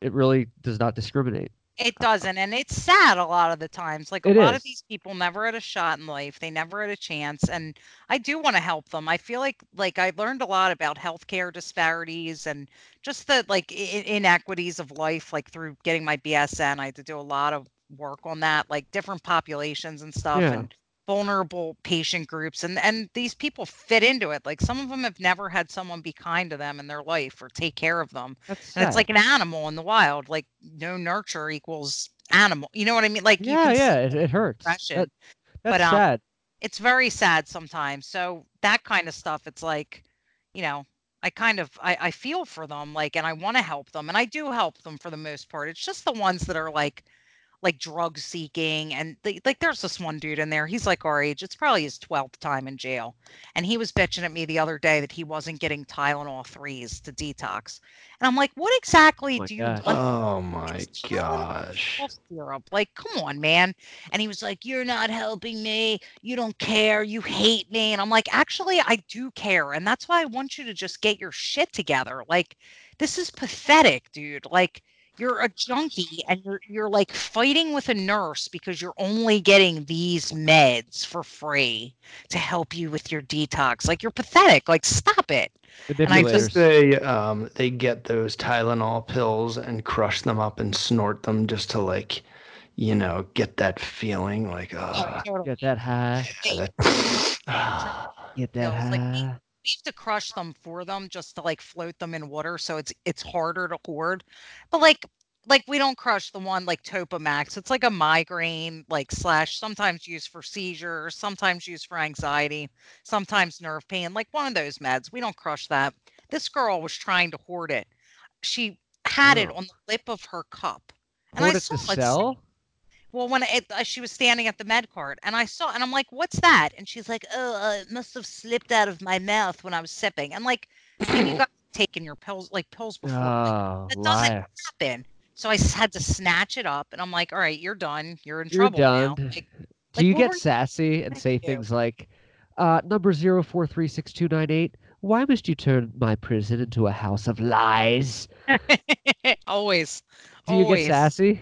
It really does not discriminate. It doesn't, and it's sad a lot of the times. Like a It lot of these people never had a shot in life. They never had a chance, and I do want to help them. I feel like like I learned a lot about healthcare disparities and just the like I- inequities of life. Like through getting my BSN, I had to do a lot of work on that, like different populations and stuff, Yeah. and vulnerable patient groups and and these people fit into it like some of them have never had someone be kind to them in their life or take care of them That's and it's like an animal in the wild like no nurture equals animal you know what i mean like you yeah, yeah, it, it hurts. That- that's But, um, sad. it's very sad sometimes so that kind of stuff it's like you know i kind of i, I feel for them like and i want to help them and i do help them for the most part it's just the ones that are like like drug seeking and they, like there's this one dude in there he's like our age it's probably his 12th time in jail and he was bitching at me the other day that he wasn't getting tylenol threes to detox and i'm like what exactly oh my do you like Oh my gosh. syrup? Like come on man. And he was like you're not helping me you don't care you hate me and i'm like actually i do care and that's why i want you to just get your shit together like this is pathetic dude like you're a junkie and you're you're like fighting with a nurse because you're only getting these meds for free to help you with your detox. Like you're pathetic. Like stop it. And I just- They um they get those Tylenol pills and crush them up and snort them just to like, you know, get that feeling like oh Get that high. that, Get No, that it's like (sighs) (sighs) we have to crush them for them just to like float them in water so it's it's harder to hoard. But like like we don't crush the one like topamax. It's like a migraine like slash sometimes used for seizures sometimes used for anxiety sometimes nerve pain like one of those meds. We don't crush that. This girl was trying to hoard it. She had it on the lip of her cup and Hoard I it saw to it sell? Well, when it, uh, she was standing at the med cart, and I saw, and I'm like, "What's that?" And she's like, "Oh, uh, it must have slipped out of my mouth when I was sipping." And like, have you (laughs) guys taken your pills, like pills before? Like, Oh, that doesn't happen. So I had to snatch it up, and I'm like, "All right, you're done. You're in You're trouble now." Like, Do like, you get were you sassy and say things like, uh, number 04366298, why must you turn my prison into a house of lies? (laughs) always. Do you always. get sassy?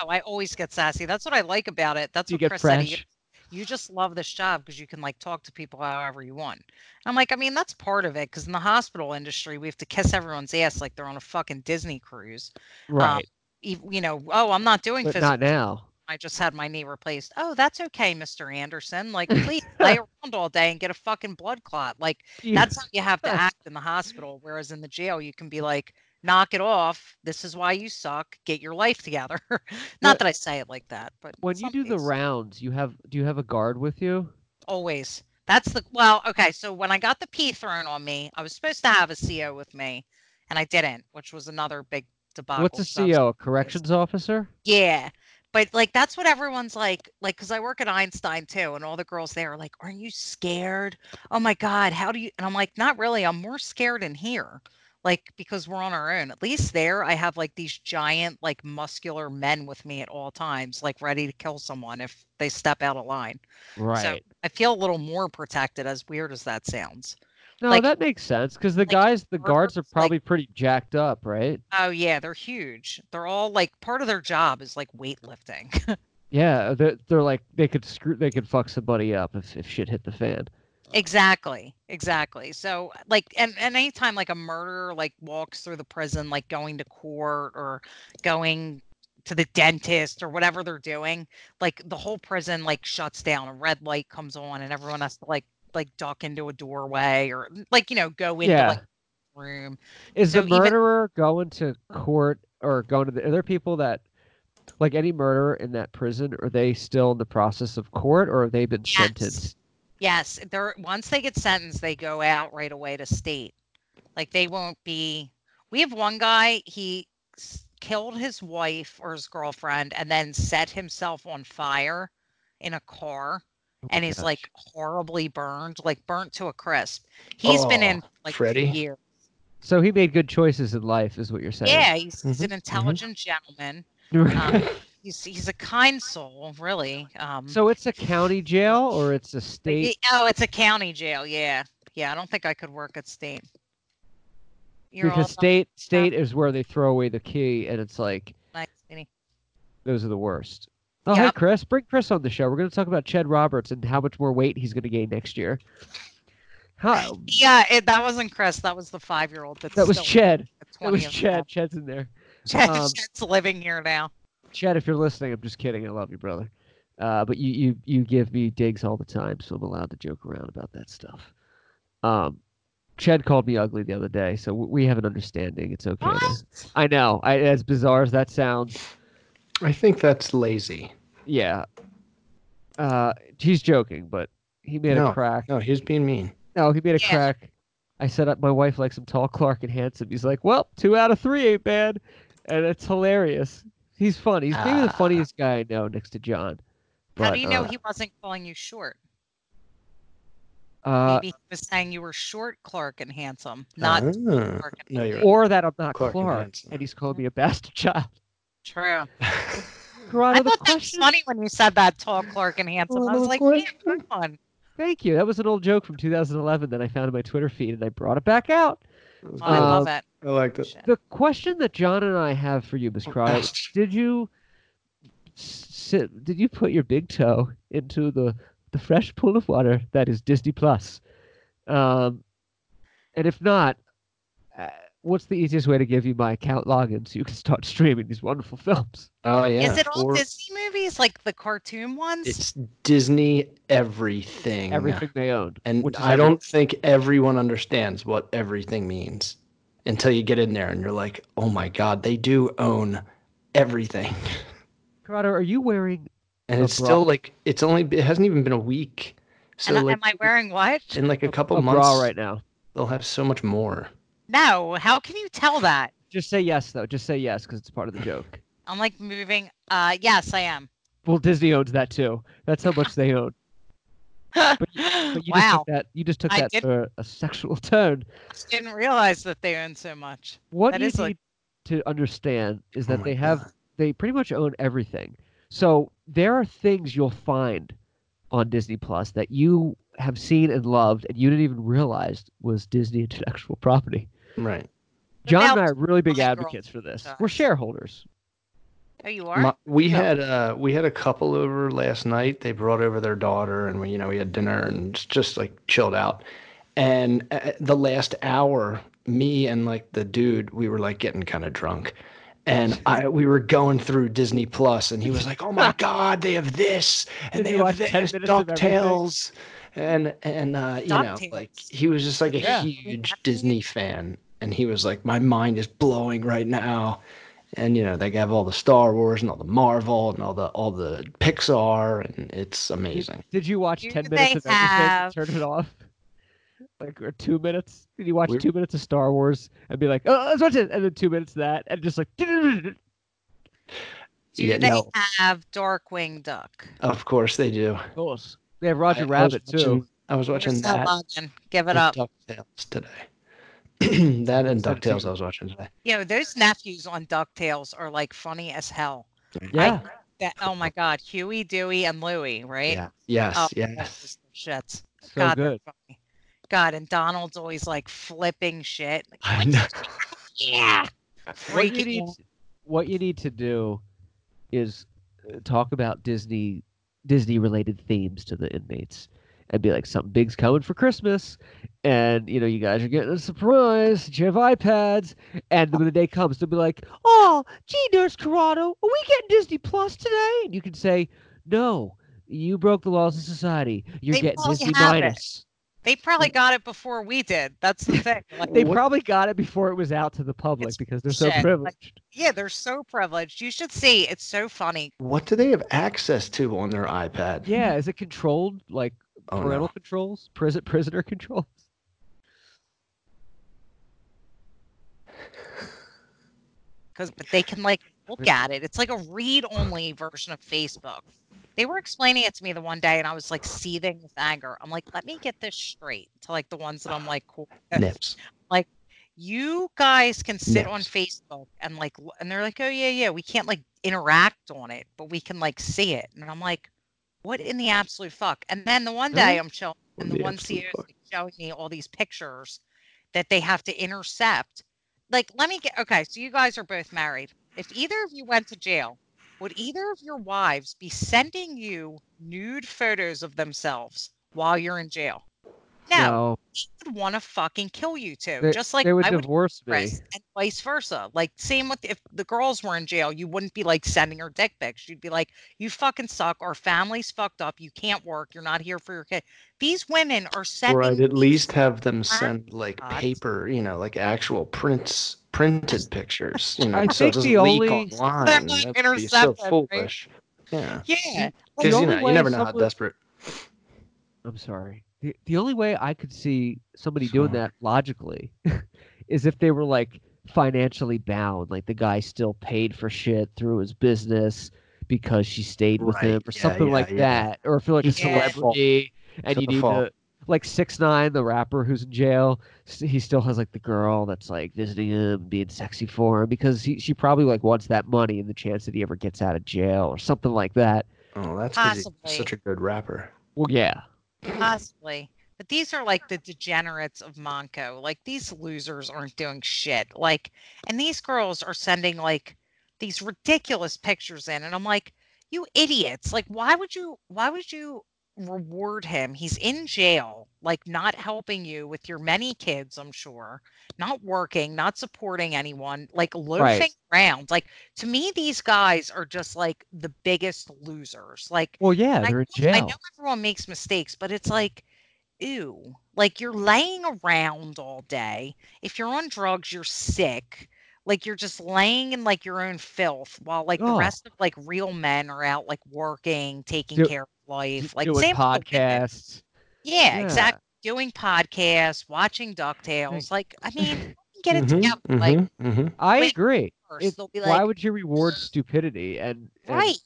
Oh, I always get sassy. That's what I like about it. That's you what Chris said. He fresh? you just love this job because you can like talk to people however you want. I'm like, I mean, that's part of it because in the hospital industry, we have to kiss everyone's ass like they're on a fucking Disney cruise. Um, right. Ev- You know, oh, I'm not doing but physical. not now. (laughs) I just had my knee replaced. Oh, that's okay, Mr. Anderson. Like, (laughs) please lay around all day and get a fucking blood clot. Like, that's how you have to (laughs) act in the hospital. Whereas in the jail, you can be like, knock it off. This is why you suck. Get your life together. (laughs) Not that I say it like that, but when you do the rounds, you have do you have a guard with you? Always. That's the well, okay. So when I got the P thrown on me, I was supposed to have a CO with me, and I didn't, which was another big debacle. What's a CO? A corrections officer? Yeah. But like that's what everyone's like, like because I work at Einstein too, and all the girls there are like, "Aren't you scared? Oh my God, how do you?" And I'm like, "Not really. I'm more scared in here, like because we're on our own. At least there, I have like these giant, like muscular men with me at all times, like ready to kill someone if they step out of line. Right. So I feel a little more protected, as weird as that sounds. no, like- that makes sense because the like guys, the guards are murderers, like- probably pretty jacked up, right? Oh yeah, they're huge. They're all like part of their job is like weightlifting. (laughs) Yeah, they're, they're like they could screw, they could fuck somebody up if, if shit hit the fan. Exactly, exactly. So like, and and anytime like a murderer like walks through the prison, like going to court or going to the dentist or whatever they're doing, like the whole prison like shuts down. A red light comes on, and everyone has to like like duck into a doorway or mm, like you know go into Yeah. like room. Is So the even- murderer going to court or going to the? other people that, like any murderer in that prison, are they still in the process of court or have they been Yes. sentenced? Yes, they're once they get sentenced, they go out right away to state. Like they won't be. We have one guy. He s- killed his wife or his girlfriend, and then set himself on fire in a car, Oh and my he's gosh. like horribly burned, like burnt to a crisp. He's been in Oh, like Freddie? two years. So he made good choices in life, is what you're saying. Yeah, he's, he's Mhm, an intelligent gentleman. (laughs) Um, he's he's a kind soul, really. Um, so it's a county jail or it's a state? ye- oh, it's a county jail. Yeah, yeah. I don't think I could work at state. You're because done. state state is where they throw away the key, and it's like Nice, those are the worst. Oh, hey Chris, bring Chris on the show. We're going to talk about Ched Roberts and how much more weight he's going to gain next year. How, Yeah, it, that wasn't Chris. That was the five-year-old. That was Ched. at That was 20 of Ched. Ched's in there. Ched. Um, Ched's living here now. Ched, if you're listening, I'm just kidding. I love you, brother. Uh, but you, you you give me digs all the time, so I'm allowed to joke around about that stuff. Um, Ched called me ugly the other day, so we have an understanding. It's okay. To, What? I know. I, as bizarre as that sounds, I think that's lazy. yeah. Uh, he's joking, but he made No. a crack. No, he's being mean. No, he made a Yeah. crack. I said my wife likes him tall, Clark, and handsome. He's like, well, two out of three ain't bad, and it's hilarious. He's funny. He's maybe the Ah. funniest guy I know next to John. How But, do you know uh, he wasn't calling you short? uh, Maybe he was saying you were short, Clark, and handsome, not Ah, Clark and no, right. or that I'm not Clark Clark, and and, he's called me a bastard child. true. (laughs) Corrado, I the thought that was funny when you said that, tall, Clark, and handsome. I was Little like, yeah, question. good one. Thank you. That was an old joke from 2011 that I found in my Twitter feed, and I brought it back out. Oh, I Uh, love it. I liked it. The question that John and I have for you, Miss Corrado, (laughs) did you sit? Did you put your big toe into the the fresh pool of water that is Disney Plus? Um, and if not, uh, what's the easiest way to give you my account login so you can start streaming these wonderful films? Oh yeah. Is it all or- Disney movies, like the cartoon ones? It's Disney everything. Everything they own, And I every- don't think everyone understands what everything means until you get in there and you're like, oh my god, they do own everything. (laughs) Corrado, are you wearing? And it's bra. still like it's only it hasn't even been a week. So and like am I wearing what? in like a couple a months bra right now? they'll have so much more. No. How can you tell that? Just say yes, though. Just say yes, because it's part of the joke. (laughs) I'm like moving. Uh, yes, I am. Well, Disney owns that too. That's how much they own. (laughs) But you just wow. took that. You just took I that did- for a sexual tone. Didn't realize that they own so much. What That you is, need like- to understand is Oh that my they have God. they pretty much own everything. So there are things you'll find on Disney Plus that you have seen and loved, and you didn't even realize was Disney intellectual property. Right. But John and I are really big advocates for this. We're shareholders. Oh, you are. My, we No. had uh we had a couple over last night. They brought over their daughter, and we you know we had dinner and just like chilled out. And uh, the last hour, me and like the dude, we were like getting kind of drunk, and I we were going through Disney Plus, and he was like, "Oh my (laughs) God, they have this, and Did they have this, minutes of? Ducktales." And and uh, you know, like he was just like a Yeah. huge Disney fan, and he was like, "My mind is blowing right now." and you know they have all the Star Wars and all the Marvel and all the all the Pixar, and it's amazing. Did you watch Do ten minutes of everything have- turn it off? (laughs) Like or two minutes? Did you watch We- two minutes of Star Wars and be like, oh, let's watch it, and then two minutes of that, and just like, Do (laughs) Yeah, they no. have Darkwing Duck? Of course they do. of course. They have Roger I- I was Rabbit too. I was watching Where's that that. login? Give it up. DuckTales today. (clears throat) that and Send DuckTales. I was watching today. You know, those nephews on DuckTales are like funny as hell. Yeah. That oh my god, Huey, Dewey, and Louie, right? Yeah. Yes. Oh, yes. those Shits. So God, good. funny. God, and Donald's always like flipping shit. (laughs) I know. yeah. What you, need, what you need to do is uh, talk about Disney Disney related themes to the inmates and be like something big's coming for Christmas and you know you guys are getting a surprise you have iPads and when the day comes they'll be like oh gee Nurse Corrado are we getting Disney Plus today and you can say no you broke the laws of society you're They getting Disney have it. minus They probably got it before we did. That's the thing. Like, they What- probably got it before it was out to the public It's because they're so shit, like- privileged yeah, they're so privileged. You should see. It's so funny. What do they have access to on their iPad? yeah is it controlled like Oh parental no. controls, prison prisoner controls. because but they can like look at it. It's like a read-only version of Facebook. They were explaining it to me the one day, and I was like seething with anger. I'm like, let me get this straight to like the ones that I'm like, cool. with. (sighs) Nips. You guys can sit on Facebook and like, and they're like, oh yeah, yeah, we can't like interact on it, but we can like see it. And I'm like, what in the absolute fuck? And then the one day I'm showing, and the the one CO is showing me all these pictures that they have to intercept. Like, let me get okay. So you guys are both married. If either of you went to jail, would either of your wives be sending you nude photos of themselves while you're in jail? No, No, she would want to fucking kill you too. they, just like they would I would divorce me. And vice versa. Like same with if the girls were in jail, you wouldn't be like sending her dick pics. You'd be like, "You fucking suck. Our family's fucked up. You can't work. You're not here for your kid." These women are sending. Or I'd at least have them oh send like God. paper, you know, like actual prints, printed pictures, you know, I so it think doesn't the leak only- online. They're, like, That'd be so intercepted, right? foolish. Yeah. Yeah, Because you know, you never know how desperate. I'm sorry. The, the only way I could see somebody doing that logically (laughs) is if they were like financially bound. Like the guy still paid for shit through his business because she stayed with Right, him or yeah, something yeah, like yeah. that. Or if you're like a He's to celebrity and To you need fault. to like six nine, the rapper who's in jail, he still has like the girl that's like visiting him, being sexy for him because he, she probably like wants that money and the chance that he ever gets out of jail or something like that. Oh, that's 'cause he's such a good rapper. Well, yeah, Possibly. But these are like the degenerates of Monco. Like these losers aren't doing shit. Like, and these girls are sending like these ridiculous pictures in, and I'm like, you idiots! Like, why would you? Why would you reward him? He's in jail, like not helping you with your many kids. I'm sure, not working, not supporting anyone, like loafing around. Like to me, these guys are just like the biggest losers. Like well, yeah, I they're in know- I know everyone makes mistakes, but it's like, ew. Like you're laying around all day. If you're on drugs, you're sick. Like you're just laying in like your own filth while like the Oh. rest of like real men are out like working, taking care of life. Like doing same with the women. podcasts. Yeah, Yeah. exactly. Doing podcasts, watching DuckTales. Like, I mean, (laughs) get it Mhm, together. Like mhm, mhm. I agree. first, It- they'll why would you reward stupidity and, and, right.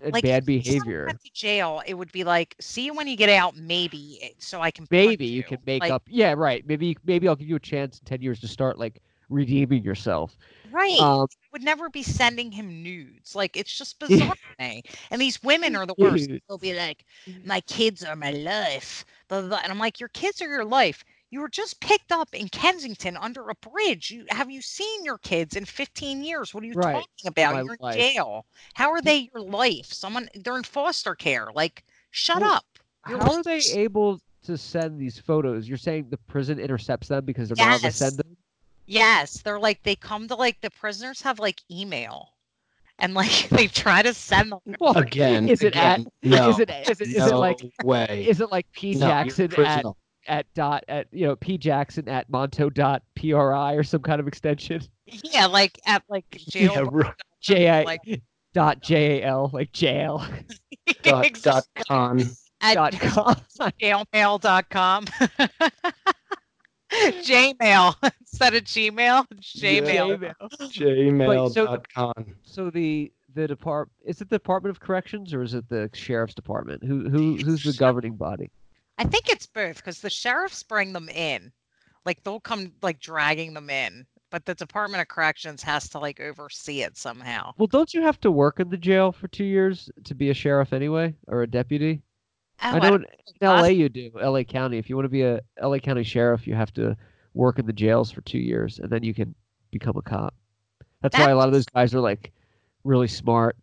and Like, bad if behavior? To jail, it would be like, see you when you get out, maybe, eh, so I can. punch Maybe you can make Like, up. Yeah, right. Maybe maybe I'll give you a chance in ten years to start like redeeming yourself. Right. Um, would never be sending him nudes. Like it's just (laughs) bizarre to me. And these women are the worst. They'll be like, "My kids are my life," blah, blah, blah. and I'm like, "Your kids are your life." You were just picked up in Kensington under a bridge. You have you seen your kids in 15 years? What are you Right. talking about? My You're in life. jail. How are they your life? Someone they're in foster care. Like, shut Well, up. How are they able to send these photos? You're saying the prison intercepts them because they're not allowed to send them. Yes, they're like they come to like the prisoners have like email, and like (laughs) they try to send them. (laughs) Well, Again, is it at? no, Is it is it is it no like way? is it like P No, Jackson at at dot at you know P Jackson at Monto dot PRI or some kind of extension? Yeah, like at like (laughs) jail. Yeah, right. J I like dot J A L like jail dot, exactly, dot con. at dot com. jailmail.com. (laughs) Jmail (laughs) instead of Gmail. Jmail. Jmail. so- Gmail.com. So the the depart is it the Department of Corrections or is it the Sheriff's Department? Who who who's the governing body? I think it's both because the sheriffs bring them in, like they'll come like dragging them in, but the Department of Corrections has to like oversee it somehow. Well, don't you have to work in the jail for two years to be a sheriff anyway, or a deputy? Oh, I know don't in LA you do. LA County. If you want to be a LA County sheriff, you have to work in the jails for two years, and then you can become a cop. That's why a lot of those guys are like really smart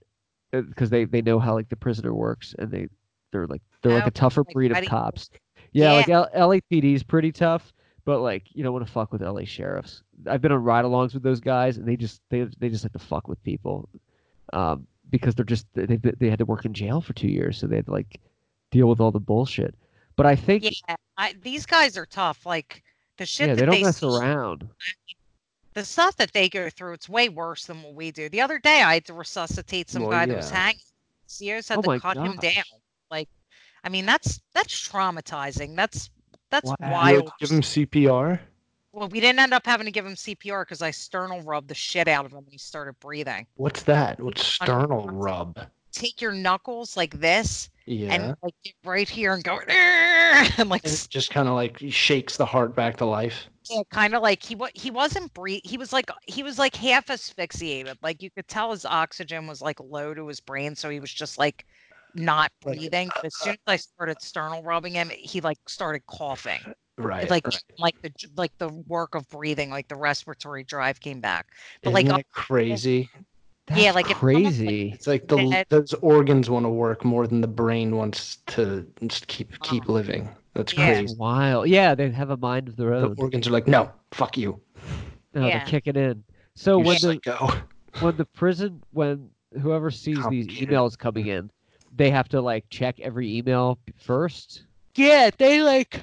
because they they know how like the prisoner works, and they they're like they're like a tougher like breed of cops. Yeah, like L- LAPD is pretty tough, but like you don't want to fuck with LA sheriffs. I've been on ride-alongs with those guys, and they just they they just like to fuck with people, um, because they're just they they they had to work in jail for two years, so they had to like deal with all the bullshit. But I think yeah, Yeah, I, these guys are tough. Like the shit they that don't they mess see- around. the stuff that they go through, it's way worse than what we do. The other day, I had to resuscitate some Well, guy that was hanging. COs had Oh to my cut him down. Like, I mean, that's that's traumatizing. That's that's Wow. You had wild. to give him CPR. Well, we didn't end up having to give him CPR because I sternal rubbed the shit out of him when he started breathing. What's that? What's sternal rub? Take your knuckles like this Yeah. and like get right here and go (laughs) and like It just kind of like shakes the heart back to life. Yeah, kind of like he was he wasn't breathe he was like he was like half asphyxiated like you could tell his oxygen was like low to his brain so he was just like not Like, breathing but as soon as i started sternal rubbing him he like started coughing Right. like right. like the like the work of breathing like the respiratory drive came back but Isn't like crazy? That's Yeah, like, if someone's, like, crazy. It's like the Dead. those organs want to work more than the brain wants to just keep keep Oh. living. That's Yeah. crazy. Wild. Yeah, they have a mind of their own. The organs are like, no, fuck you. No, Yeah. they're kicking in. So you when the psycho. (laughs) when the prison when whoever sees these emails coming in, they have to like check every email first. Yeah, they like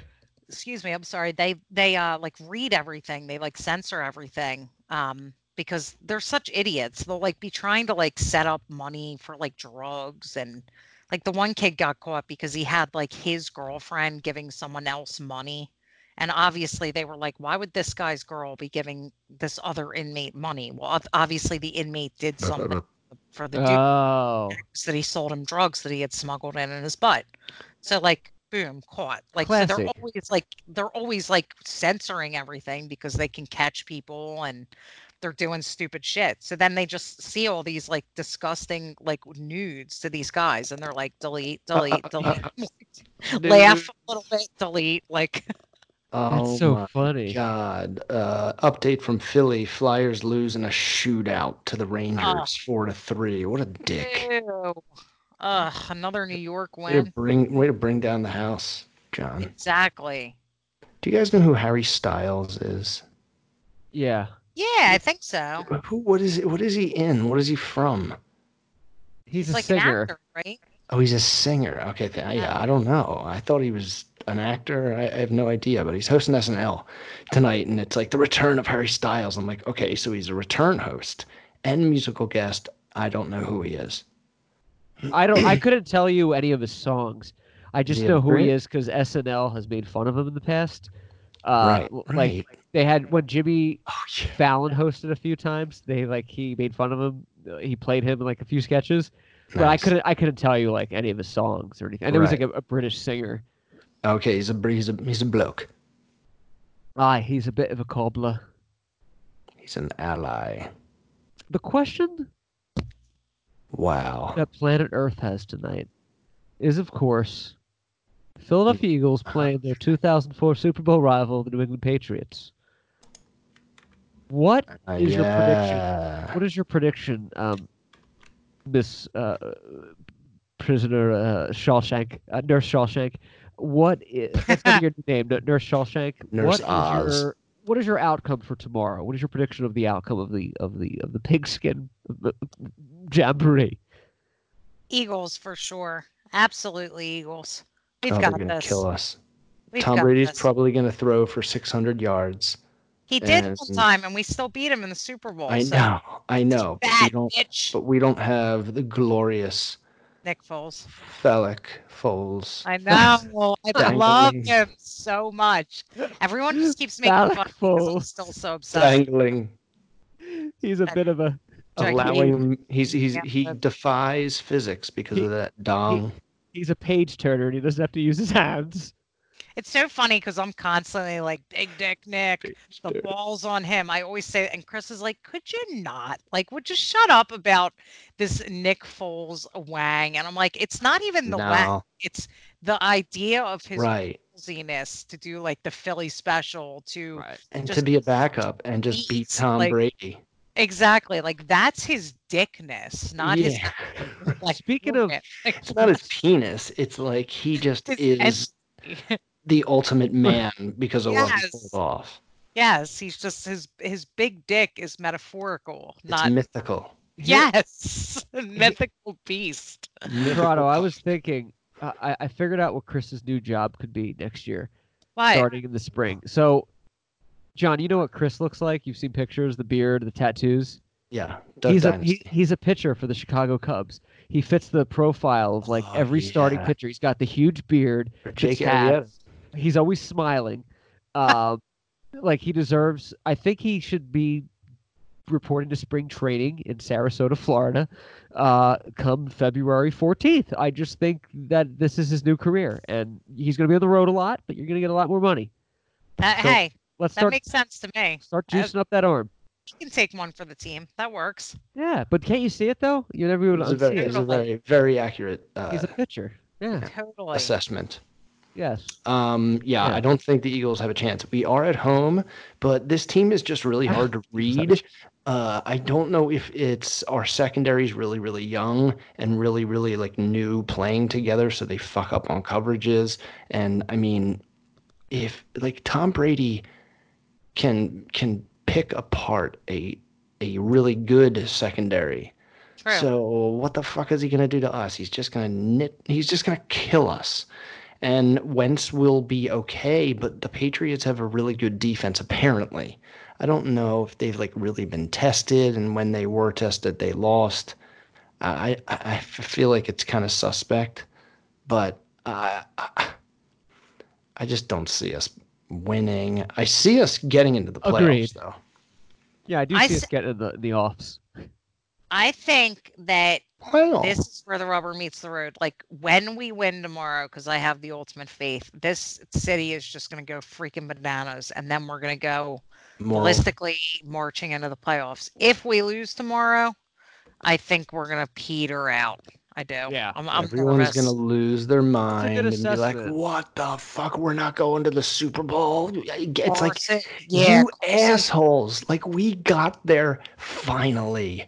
excuse me i'm sorry they they uh like read everything they like censor everything um because they're such idiots they'll like be trying to like set up money for like drugs and like the one kid got caught because he had like his girlfriend giving someone else money And obviously, they were like, why would this guy's girl be giving this other inmate money? Well, obviously, the inmate did something (laughs) for the dude Oh, that he sold him drugs that he had smuggled in in his butt. So, like, boom, caught. Like, so they're always like, they're always like censoring everything because they can catch people and they're doing stupid shit. So then they just see all these like disgusting like nudes to these guys and they're like, delete, uh, uh, delete, uh, delete, (laughs) laugh a little bit, delete. Like, Oh that's so my funny. God. Uh, update from Philly. Flyers lose in a shootout to the ah. Rangers, Oh. four to three. What a dick. ew. Ugh, another New York Way to win. bring way to bring down the house, John. Exactly. Do you guys know who Harry Styles is? Yeah, Yeah, I think so. Who? What is it? What is he in? What is he from? he's It's a like an singer. actor, right? Oh, he's a singer. Okay, th- yeah, I don't know. I thought he was an actor. I, I have no idea, but he's hosting SNL tonight, and it's like the return of Harry Styles. I'm like, okay, so he's a return host and musical guest. I don't know who he is. I don't. I couldn't tell you any of his songs. I just Yeah, know who he is because SNL has made fun of him in the past. Uh, right, right. Like they had when Jimmy oh, yeah. Fallon hosted a few times. They like he made fun of him. uh, He played him in like a few sketches, but I couldn't. I couldn't tell you like any of his songs or anything. And it was like a, a British singer. Okay, he's a he's a he's a bloke. Ah, he's a bit of a cobbler. He's an ally. The question Wow. that planet Earth has tonight is, of course, Philadelphia Eagles playing their 2004 Super Bowl rival, the New England Patriots. What is Uh, is your prediction? What is your prediction, um, Miss uh, Prisoner uh, Shawshank, uh, Nurse Shawshank? What is (laughs) that's gonna be your name, Nurse Shawshank? Nurse what is Oz. your what is your outcome for tomorrow? What is your prediction of the outcome of the of the of the pigskin uh, jamboree? Eagles for sure. Absolutely Eagles. We've Oh, they're got gonna this. kill us. We've Tom Brady's this. probably gonna throw for 600 yards. He did one time, and we still beat him in the Super Bowl. I so know, I know. But we don't. bitch, But we don't have the glorious Nick Foles. phallic Foles. I (laughs) know. I love him so much. Everyone just (laughs) keeps making Phallic fun of him I'm Foles. still so obsessed. Dangling, He's a bit of a Gigantic. allowing. He's he's he defies physics because He- of that dong. He's a page turner and he doesn't have to use his hands. It's so funny because I'm constantly like, Big Dick Nick, the Dude. ball's on him. I always say, and Chris is like, could you not? Like, would you shut up about this Nick Foles wang? And I'm like, it's not even the wang, it's the idea of his right. ballsiness to do like the Philly special to Right. And to be a backup and just beat Tom like, Brady. Exactly like that's his dickness, not his yeah. (laughs) like Speaking of- Like, It's not his (laughs) penis. It's like he just His is (laughs) the ultimate man because of what he Yes. pulled off. yes, he's just his his big dick is metaphorical, It's not mythical. yes, mythical beast. Toronto, I was thinking, I, I figured out what Chris's new job could be next year, Why? starting in the spring. So, John, you know what Chris looks like? You've seen pictures, the beard, the tattoos. Yeah. Duck he's a he, he's a pitcher for the Chicago Cubs. He fits the profile of like Oh, every starting yeah. pitcher. He's got the huge beard. Jake hats, He's always smiling. (laughs) Um, like he deserves. I think he should be reporting to spring training in Sarasota, Florida, uh, come February 14th. I just think that this is his new career, and he's going to be on the road a lot, but you're going to get a lot more money. That, So- hey, Let's that start makes sense to me. start I- juicing up that arm. You can take one for the team. That works. Yeah, but can't you see it though? You never even It's a very, it. it's a very, very accurate uh, He's a pitcher. Yeah. Totally. assessment. Yes. Um, yeah, Yeah. I don't think the Eagles have a chance. We are at home, but this team is just really hard to (sighs) read. Uh, I don't know if it's our secondary is really, really young and really, really like new playing together, so they fuck up on coverages. And I mean, if like Tom Brady can can pick apart a a really good secondary. True. So what the fuck is he gonna do to us? He's just gonna knit. He's just gonna kill us. And Wentz will be okay, but the Patriots have a really good defense apparently. I don't know if they've like really been tested, and when they were tested, they lost. I I, I feel like it's kind of suspect, but I, I I just don't see us winning. I see us getting into the playoffs Agreed. though. Yeah, I do I see s- us getting the the offs. I think that Playoffs. this is where the rubber meets the road. Like when we win tomorrow, because I have the ultimate faith, this city is just going to go freaking bananas, and then we're going to go More ballistically marching into the playoffs. If we lose tomorrow, I think we're going to peter out. I do. Yeah, I'm, I'm Everyone's gonna lose their mind good and be like, "What the fuck? We're not going to the Super Bowl." It's like it- yeah, you course it- assholes! Like we got there finally.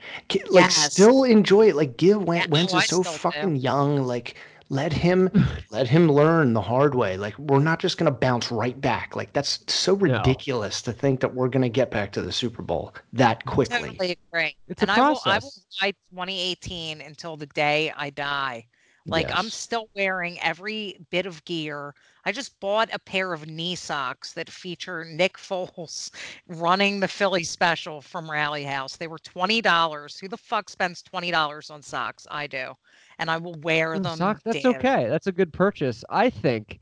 Like Yes. still enjoy it. Like give Wen- Yeah, Wentz oh, is so still do. fucking young. Like let him (laughs) let him learn the hard way. Like we're not just gonna bounce right back. Like that's so No. ridiculous to think that we're gonna get back to the Super Bowl that quickly. Totally agree. It's a and I will, I will process. ride 2018 until the day I die. Like I'm still wearing every bit of gear. I just bought a pair of knee socks that feature Nick Foles (laughs) running the Philly special from Rally House. They were twenty dollars. Who the fuck spends twenty dollars on socks? I do, and I will wear Oh, them. sock- that's daily. okay. That's a good purchase. I think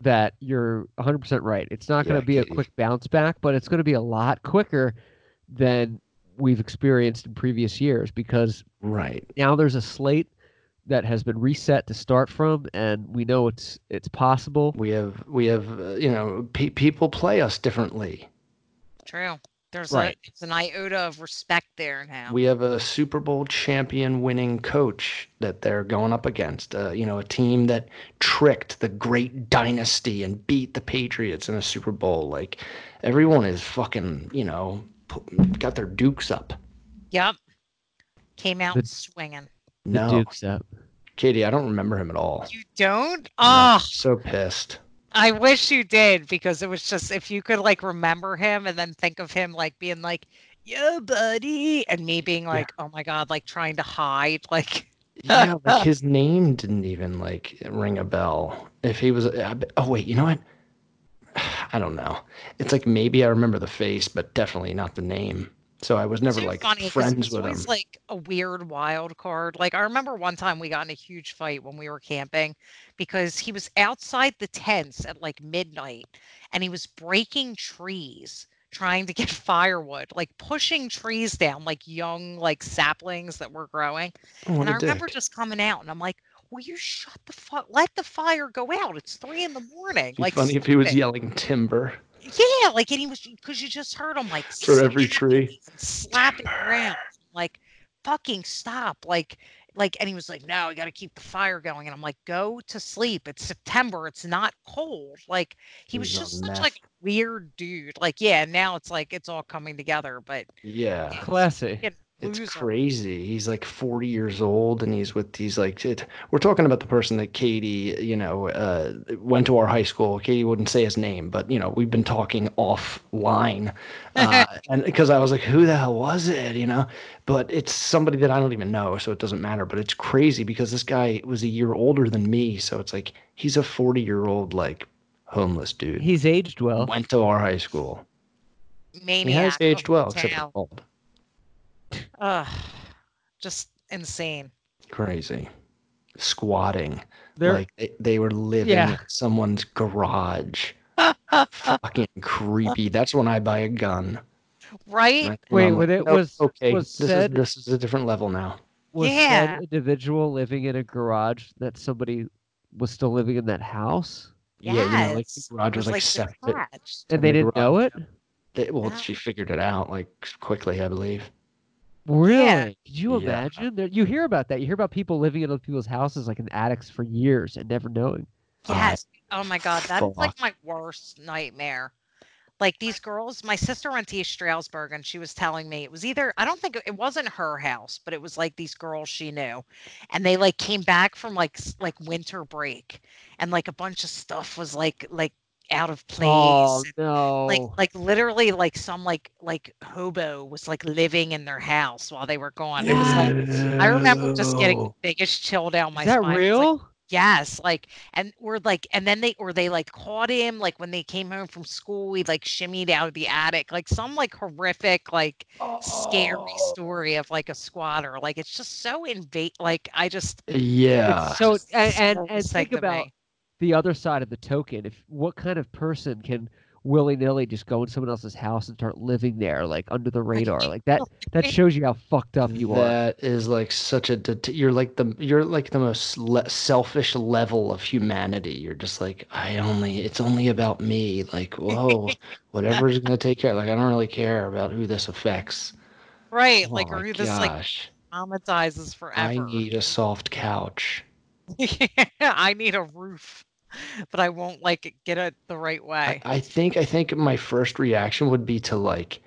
that you're 100% right. It's not going to be a quick bounce back, but it's going to be a lot quicker than we've experienced in previous years because Right. now there's a slate that has been reset to start from and we know it's it's possible. We have we have uh, you know pe- people play us differently. True. There's Right. a it's an iota of respect there now. We have a Super Bowl champion winning coach that they're going up against. Uh, you know, a team that tricked the great dynasty and beat the Patriots in a Super Bowl. Like everyone is fucking, you know, pu- got their dukes up. yep. Came out The- swinging. The No, Duke's up. Katie, I don't remember him at all. You don't? No, Oh, so pissed. I wish you did because it was just if you could like remember him and then think of him like being like, "Yo, buddy," and me being like, "Oh my god," like trying to hide, like, (laughs) Yeah, like his name didn't even like ring a bell. If he was, I oh wait, you know what? (sighs) I don't know. It's like maybe I remember the face, but definitely not the name. So I was never like funny friends with him. always like a weird wild card. Like I remember one time we got in a huge fight when we were camping because he was outside the tents at like midnight and he was breaking trees trying to get (laughs) firewood, like pushing trees down like young like saplings that were growing. Oh, and I remember dick. just coming out and I'm like, Will you shut the fuck let the fire go out? It's three in the morning. Like funny if he was yelling timber Yeah, like and he was because you just heard him like for every tree. slapping around like fucking stop like like and he was like no we got to keep the fire going and i'm like go to sleep it's september it's not cold like he was He's on just such meth. like weird dude like yeah now it's like it's all coming together but Yeah. Classy. fucking It's loser. crazy. He's like 40 years old and he's with these like it, we're talking about the person that Katie, you know, uh, went to our high school. Katie wouldn't say his name, but you know, we've been talking offline. Uh, (laughs) and because I was like, who the hell was it, you know? But it's somebody that I don't even know, so it doesn't matter, but it's crazy because this guy was a year older than me, so it's like he's a 40-year-old like homeless dude. He's aged well. went to our high school. maniac He has aged the well, except for town. Bald. Ugh, just insane Crazy. Squatting. There, like they, they were living Yeah. in someone's garage. (laughs) Fucking creepy. That's when I buy a gun. right That's Wait, I'm when it "Nope, was- okay. was this said- is this is a different level now. was Yeah. that individual living in a garage that somebody was still living in that house Yeah, you know, like Yes, the garage it was like their septic. and they the didn't know it? They, well, No. she figured it out like quickly, I believe. Really? Could you Yeah. imagine? There, you hear about that. You hear about people living in other people's houses, like in attics, for years and never knowing. Yes. Oh my god, that's like my worst nightmare. Like these girls, my sister went to East Stroudsburg and she was telling me it was either I don't think it- it wasn't her house, but it was like these girls she knew. And they like came back from like like winter break and like a bunch of stuff was like like out of place. Oh no! Like like literally like some like like hobo was like living in their house while they were gone. It was like I remember just getting the biggest chill down my Is that spine. Like, real? Yes, like, and we're like, and then they or they like caught him like when they came home from school. We like shimmied out of the attic, like some like horrific, like scary Oh. story of like a squatter. Like it's just so invade. Like I just Yeah. So and and, and think about me. The other side of the token. If what kind of person can willy nilly just go in someone else's house and start living there, like under the radar, like that. That shows you how fucked up you are. That is like such a det- you're like the you're like the most le- selfish level of humanity. You're just like I only it's only about me. Like whoa, (laughs) whatever's gonna take care. Like I don't really care about who this affects. Right. Oh like my or who this like gosh. traumatizes forever. I need a soft couch. (laughs) I need a roof, but I won't like get it the right way. I think I think my first reaction would be to like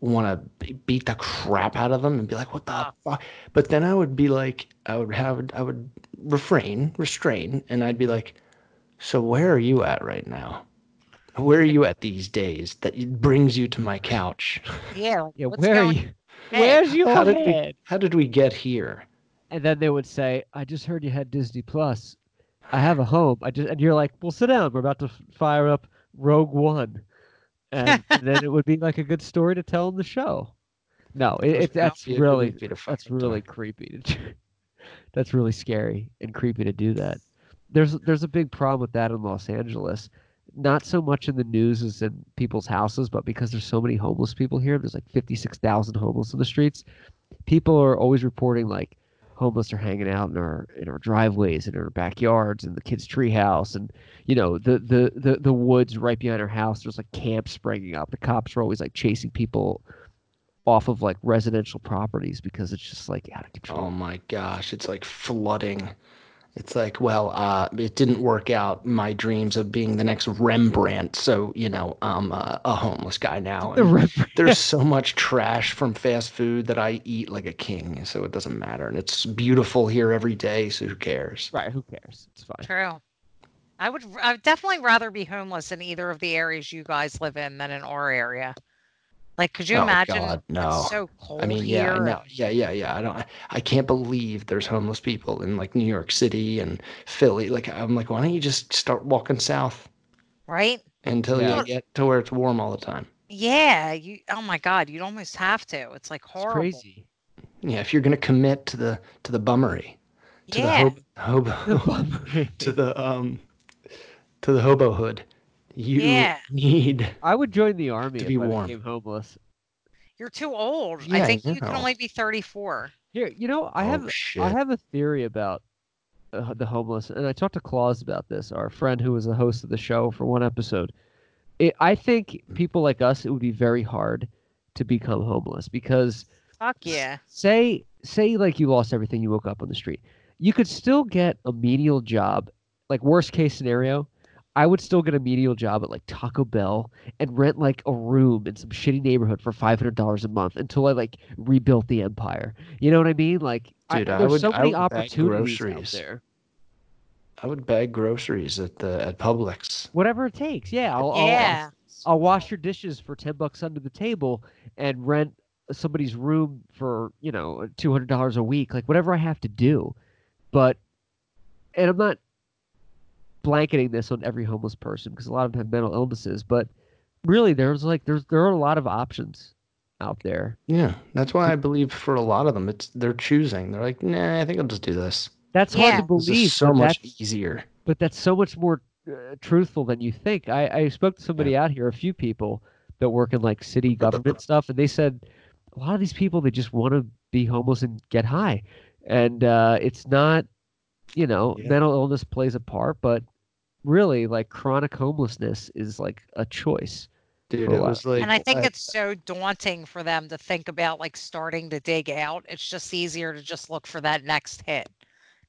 want to beat the crap out of them and be like, "What the Ah. fuck?" But then I would be like, I would have I would refrain, restrain, and I'd be like, "So where are you at right now? Where are you at these days that brings you to my couch? yeah. like, Yeah, what's where are you? (laughs) Hey, Where's your How did head? we how did we get here?" And then they would say, "I just heard you had Disney Plus. I have a home. I just," and you're like, "Well, sit down. We're about to fire up Rogue One," and, and (laughs) then it would be like a good story to tell in the show. No, it, it that's Be a good really that's really talk. creepy. To, (laughs) that's really scary and creepy to do that. There's there's a big problem with that in Los Angeles. Not so much in the news as in people's houses, but because there's so many homeless people here. There's like 56,000 homeless in the streets. People are always reporting like homeless are hanging out in our in our driveways in our backyards and the kids' treehouse and you know the, the the the woods right behind our house. There's like camps springing up. The cops are always like chasing people off of like residential properties because it's just like out of oh control. Oh my gosh, it's like flooding. It's like, well, uh, it didn't work out. My dreams of being the next Rembrandt, so you know, I'm uh, a homeless guy now. The and Rembrandt- There's (laughs) so much trash from fast food that I eat like a king, so it doesn't matter. And it's beautiful here every day, so who cares? right? Who cares? It's fine. True. I would I would definitely rather be homeless in either of the areas you guys live in than in our area. Like, could you Oh, imagine? God, no. It's so cold I mean, yeah, here. know. Yeah, yeah, yeah. I don't. I can't believe there's homeless people in like New York City and Philly. Like, I'm like, why don't you just start walking south Right? until Yeah. you get to where it's warm all the time? Yeah. You. Oh my God. You'd almost have to. It's like horrible. It's crazy. Yeah, if you're gonna commit to the to the bummery, to Yeah. the hobo, hobo (laughs) to the um to the hobohood, you Yeah. need. I would join the army To if be I warm. became homeless. You're too old. Yeah, I think you can only be 34. Here, you know, I oh, have shit. I have a theory about uh, the homeless, and I talked to Claus about this, our friend who was the host of the show for one episode. It, I think people like us, it would be very hard to become homeless because Fuck yeah. say say like you lost everything, you woke up on the street, you could still get a menial job. Like worst case scenario, I would still get a menial job at like Taco Bell and rent like a room in some shitty neighborhood for five hundred dollars a month until I like rebuilt the empire. You know what I mean? Like, Dude, I there's would- so I many would bag opportunities out there. I would bag groceries at the at Publix. Whatever it takes. Yeah, I'll, I'll- Yeah. I'll wash your dishes for 10 bucks under the table and rent somebody's room for, you know, $200 a week, like whatever I have to do. But, and I'm not blanketing this on every homeless person because a lot of them have mental illnesses, but really there's like, there's, there are a lot of options out there. Yeah, that's why I believe for a lot of them, it's they're choosing. They're like, nah, I think I'll just do this. That's Yeah. hard to This believe. is so much easier. but that's so much more uh, truthful than you think. I, I spoke to somebody out here, a few people that work in like city (laughs) government stuff, and they said a lot of these people they just want to be homeless and get high, and uh, it's not, you know, Yeah. mental illness plays a part, but really like chronic homelessness is like a choice. Dude, it was like and I think I- it's so daunting for them to think about like starting to dig out. It's just easier to just look for that next hit,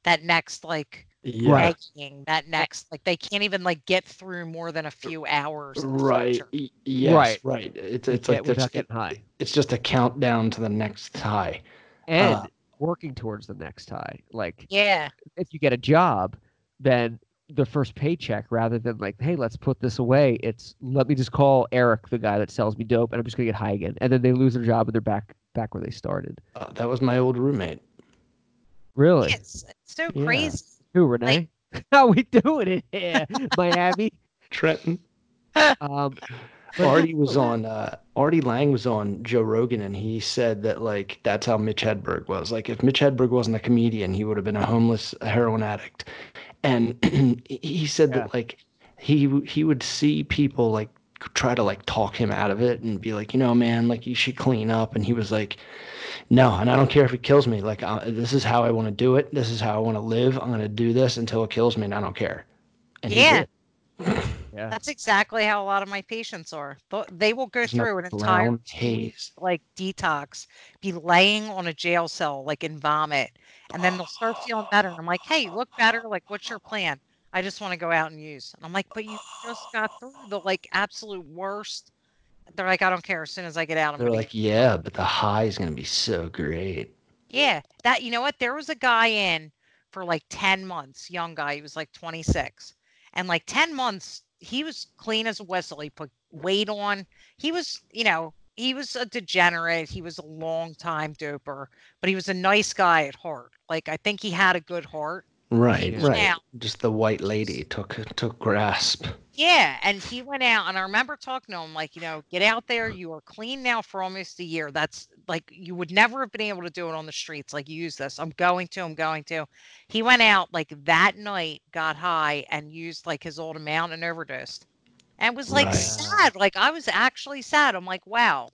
that next like yeah, begging, that next like they can't even like get through more than a few hours. right, yes, Right. right. It's You it's like get without getting high it's just a countdown to the next high. and Uh, working towards the next high. Like Yeah. if you get a job, then the first paycheck rather than like, hey, let's put this away. It's let me just call Eric, the guy that sells me dope, and I'm just gonna get high again. And then they lose their job and they're back back where they started. Uh, that was my old roommate. Really? It's, it's so Yeah. crazy. Who, Renee? (laughs) How we doing it here, (laughs) Miami? Trenton. Um, (laughs) but Artie was on uh Artie Lange was on Joe Rogan and he said that like that's how Mitch Hedberg was. Like if Mitch Hedberg wasn't a comedian, he would have been a homeless heroin addict. And (clears throat) he said Yeah. that like he he would see people like try to like talk him out of it and be like, you know, man, like you should clean up, and he was like, no, and I don't care if it kills me. Like I, this is how I want to do it. This is how I want to live. I'm gonna do this until it kills me, and I don't care. And he Yeah. (laughs) Yeah. That's exactly how a lot of my patients are. Th- They will go through an entire haze. like detox, be laying on a jail cell like in vomit, and then they'll start feeling better. And I'm like, hey, you look better. Like, what's your plan? I just want to go out and use. And I'm like, but you just got through the like absolute worst. They're like, I don't care. As soon as I get out, I'm They're like, yeah, but the high is gonna be so great. Yeah, that you know what? There was a guy in for like 10 months, young guy, he was like 26. And like 10 months, he was clean as a whistle. He put weight on. He was, you know, he was a degenerate. He was a long time doper, but he was a nice guy at heart. Like I think he had a good heart. Right, Yeah. right. Yeah. Just the white lady took took grasp. Yeah, and he went out, and I remember talking to him like, you know, get out there. You are clean now for almost a year. That's like you would never have been able to do it on the streets. Like use this. I'm going to. I'm going to. He went out like that night, got high, and used like his old amount and overdosed, and was like Right. sad. Like I was actually sad. I'm like, wow.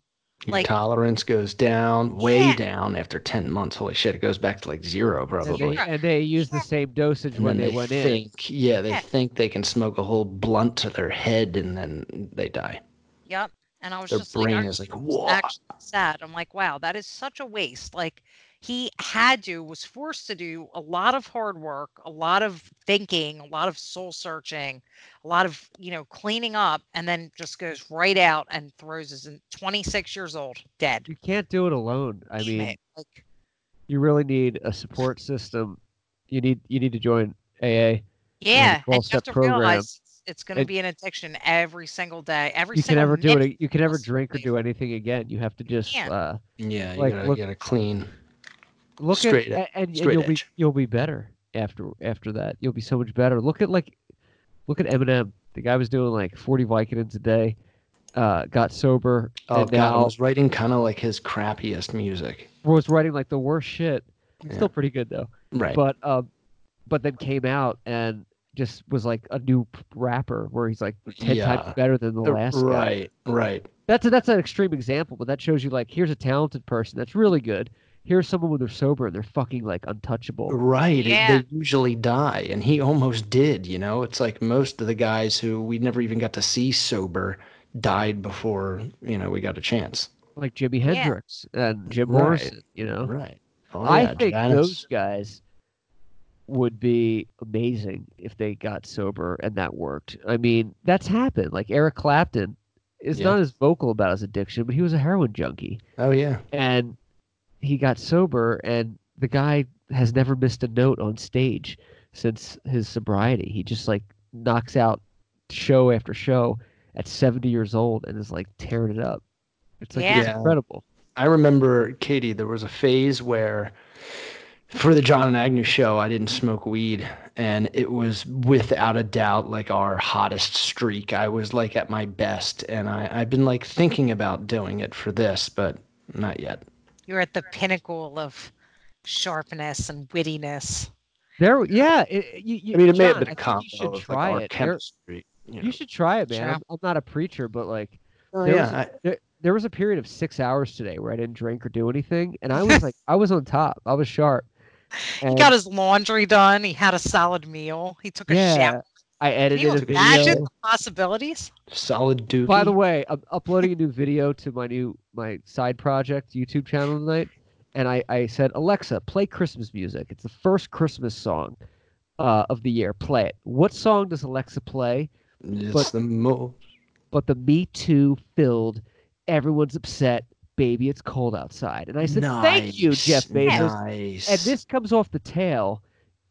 Your Like- tolerance goes down, way Yeah. down after ten months. Holy shit, it goes back to like zero And probably. they, and they use the same dosage And when then they, went in. think, yeah, they Yeah. think they can smoke a whole blunt to their head and then they die. Yep. And I was Their just like, brain I is like, was whoa. actually sad. I'm like, wow, that is such a waste. Like he had to, was forced to do a lot of hard work, a lot of thinking, a lot of soul searching, a lot of, you know, cleaning up, and then just goes right out and throws his 26 years old, dead. You can't do it alone. I Damn mean, it. like, you really need a support system. You need you need to join AA. yeah, and 12-step just to program. realize it's, it's going to be an addiction every single day, every You can single never do it. You can never drink or do anything again. You have to just can't. uh, Yeah, you Like, gotta, look- you gotta clean. Look Straight at ed- and, and straight you'll be you'll be better after after that. You'll be so much better. Look at like look at Eminem. The guy was doing like 40 Vicodins a day. Uh, got sober Oh and god, I now was writing kind of like his crappiest music. was writing like the worst shit. Yeah. Still pretty good though. Right. But um, but then came out and just was like a new rapper where he's like ten Yeah. times better than the The- last guy. right, right. That's a, that's an extreme example, but that shows you like here's a talented person that's really good. Here's someone when they're sober and they're fucking like untouchable. Right. Yeah. They usually die. And he almost did, you know? It's like most of the guys who we never even got to see sober died before, you know, we got a chance. Like Jimi Yeah. Hendrix and Jim Right. Morrison, you know. Right. Oh, I yeah, think Janis. those guys would be amazing if they got sober and that worked. I mean, that's happened. Like Eric Clapton is Yeah. not as vocal about his addiction, but he was a heroin junkie Oh yeah. and he got sober and the guy has never missed a note on stage since his sobriety. He just like knocks out show after show at 70 years old and is like tearing it up. It's like it's incredible. I remember, Katie, there was a phase where for the John and Agnew show, I didn't smoke weed. And it was without a doubt like our hottest streak. I was like at my best. And I, I've been like thinking about doing it for this, but not yet. You're at the pinnacle of sharpness and wittiness. There, yeah. It, it- you, you, I mean, it may have been a think combo You should of like try our it. There- chemistry. You, know. you should try it, man. I'm, I'm not a preacher, but like Oh, there, yeah, was a, I- there, there was a period of six hours today where I didn't drink or do anything, and I was like, I was on top. I was sharp. (laughs) He got his laundry done. He had a solid meal. He took a yeah, shower. I Can edited you a video. imagine the possibilities? solid dude. By the way, I'm uploading a new video to my new my side project YouTube channel tonight, and I I said Alexa, play Christmas music. It's the first Christmas song uh, of the year. Play it. What song does Alexa play? it's but- the most. But the Me Too filled. Everyone's upset. Baby, it's cold outside. And I said, thank you, Jeff Bezos. Nice. And this comes off the tail.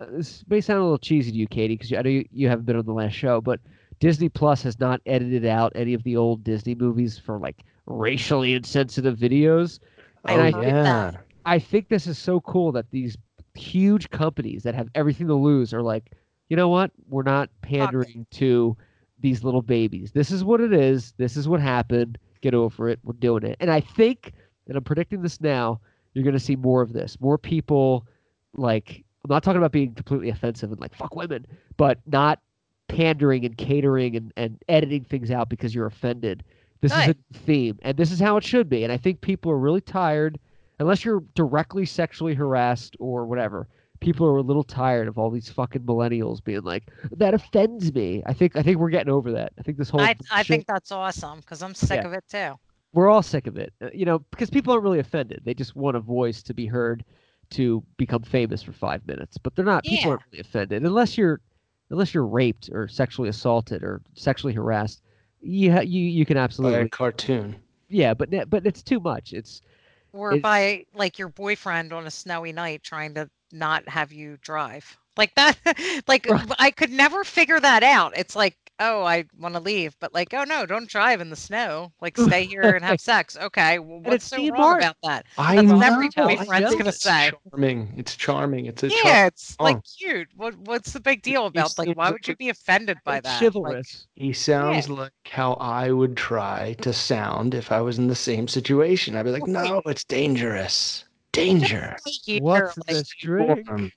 Uh, this may sound a little cheesy to you, Katie, because I know you, you haven't been on the last show, but Disney Plus has not edited out any of the old Disney movies for like racially insensitive videos. oh and I yeah. I think this is so cool that these huge companies that have everything to lose are like, you know what? We're not pandering to these little babies. This is what it is. This is what happened. Get over it. We're doing it. And I think, and I'm predicting this now, you're going to see more of this. More people like I'm not talking about being completely offensive and like fuck women, but not pandering and catering and, and editing things out because you're offended. This is a theme, and this is how it should be. And I think people are really tired, unless you're directly sexually harassed or whatever. People are a little tired of all these fucking millennials being like, "That offends me." I think I think we're getting over that. I think this whole I, I think that's awesome because I'm sick Yeah. of it too. we're all sick of it, uh, you know, because people aren't really offended. They just want a voice to be heard to become famous for five minutes, but they're not. People aren't really offended unless you're unless you're raped or sexually assaulted or sexually harassed. You ha- you you can By absolutely a cartoon. yeah, but ne- but it's too much. It's Or It's- by like your boyfriend on a snowy night trying to not have you drive. Like that (laughs) like Right. I could never figure that out. It's like, oh, I want to leave, but like, oh no, don't drive in the snow. Like (laughs) stay here and have sex. Okay. Well, what's it's so wrong Martin. about that? I That's know. what every I boyfriend's know. gonna It's say. charming. It's charming. It's a char- Yeah, it's like song. cute. What what's the big deal about? Like, why would you be- be offended by it's that? Like, chivalrous. He sounds like how I would try to sound if I was in the same situation. I'd be like, no, it's dangerous. Danger. What's like, this drink?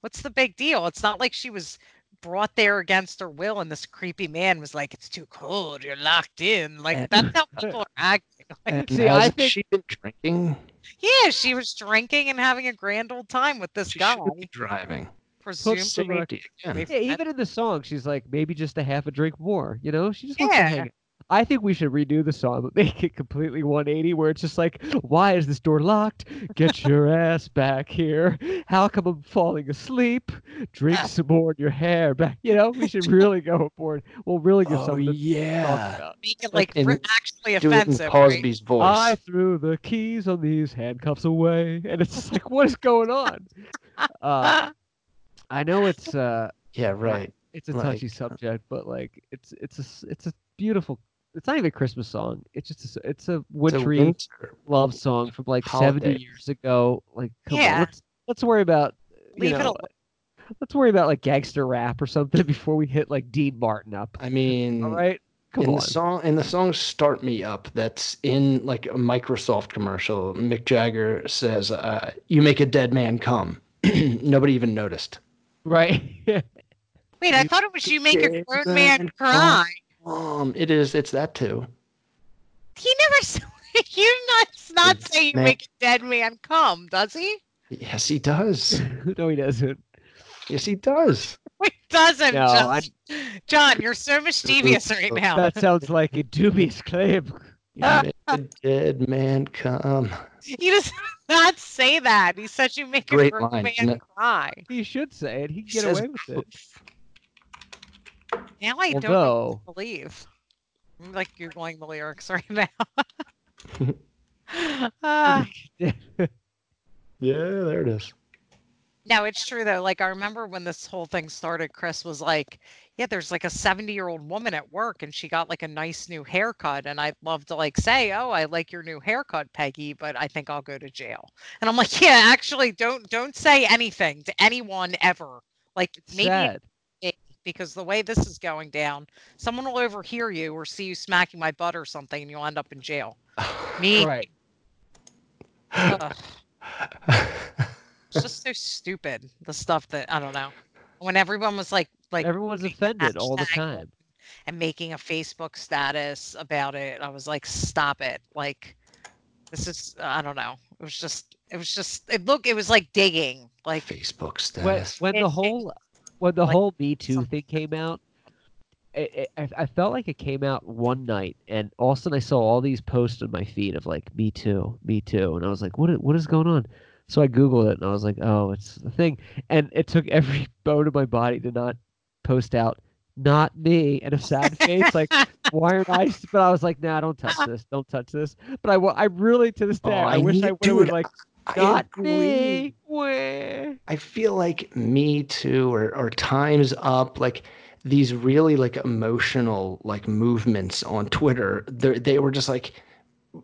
What's the big deal? It's not like she was brought there against her will and this creepy man was like, It's too cold, you're locked in. Like that's how (laughs) people are acting. (laughs) Like, See, I think- she been drinking? yeah, she was drinking and having a grand old time with this She guy. should be driving. Presumably. Safety again. If- Yeah, even in the song, she's like maybe just a half a drink more. You know, she just wants Yeah. to hang. Out. I think we should redo the song, but make it completely 180, where it's just like, "Why is this door locked? Get your (laughs) ass back here! How come I'm falling asleep? Drink some more in your hair back." You know, we should really go (laughs) aboard. We'll really give Oh, something to talk yeah. about. Make it like in- re- actually Do it in offensive. right? Cosby's voice. I threw the keys on these handcuffs away, and it's just like, what is going on? Uh, I know it's uh, yeah, right. it's a touchy uh, subject, but like it's it's a s- it's a beautiful. It's not even a Christmas song. It's just a, s- it's a It's a wintry winter. love song from like holiday. seventy years ago. Like, come on, Yeah. let's let's worry about you Leave it alone. let's worry about like gangster rap or something (laughs) before we hit like Dean Martin up. I mean, All right, come in on. the song in the song "Start Me Up," that's in like a Microsoft commercial. Mick Jagger says, uh, "You make a dead man come." (clears throat) Nobody even noticed. Right? (laughs) Wait, I thought it was you make a dead grown man man cry. Um, it is. It's that too. He never (laughs) s- you not not It's say you man- make a dead man come, does he? Yes, he does. (laughs) no, he doesn't. Yes, he does. (laughs) He doesn't, No, John. John, you're so mischievous right now. That sounds like a dubious claim. You make a dead man come. He does not say that. He says you make Great a grown line, isn't man it? cry. He should say it. He can He get says away with it. Now I don't Although, to believe. I'm like googling the lyrics right now. (laughs) Ah, (laughs) Yeah, there it is. no, it's true though. Like I remember when this whole thing started, Chris was like, "Yeah, there's like a 70 year old woman at work, and she got like a nice new haircut." And I'd love to like say, "Oh, I like your new haircut, Peggy," but I think I'll go to jail. And I'm like, "Yeah, actually, don't don't say anything to anyone ever. Like maybe sad. Because the way this is going down, someone will overhear you or see you smacking my butt or something, and you'll end up in jail. (laughs) Me, Right. it's just so (laughs) stupid. The stuff that I don't know. When everyone was like, like Everyone's making offended all the time. and making a Facebook status about it, I was like, stop it. Like, this is I don't know. It was just, it was just, it look, it was like digging. Like, Facebook When, status. when It- the whole when the like whole Me Too some- thing came out, it, it, I, I felt like it came out one night, and all of a sudden I saw all these posts on my feed of like Me Too, Me Too, and I was like, what what is going on? So I googled it, and I was like, oh, it's the thing, and it took every (laughs) bone in my body to not post out. Not me, and a sad face, like (laughs) why aren't I? s-" But I was like, nah, don't touch (laughs) this, don't touch this. But I, I really to this Oh, day, I, I wish I would have been dude, like, I agree. me. Where? I feel like Me Too or, or Time's Up, like these really like emotional like movements on Twitter, they they were just like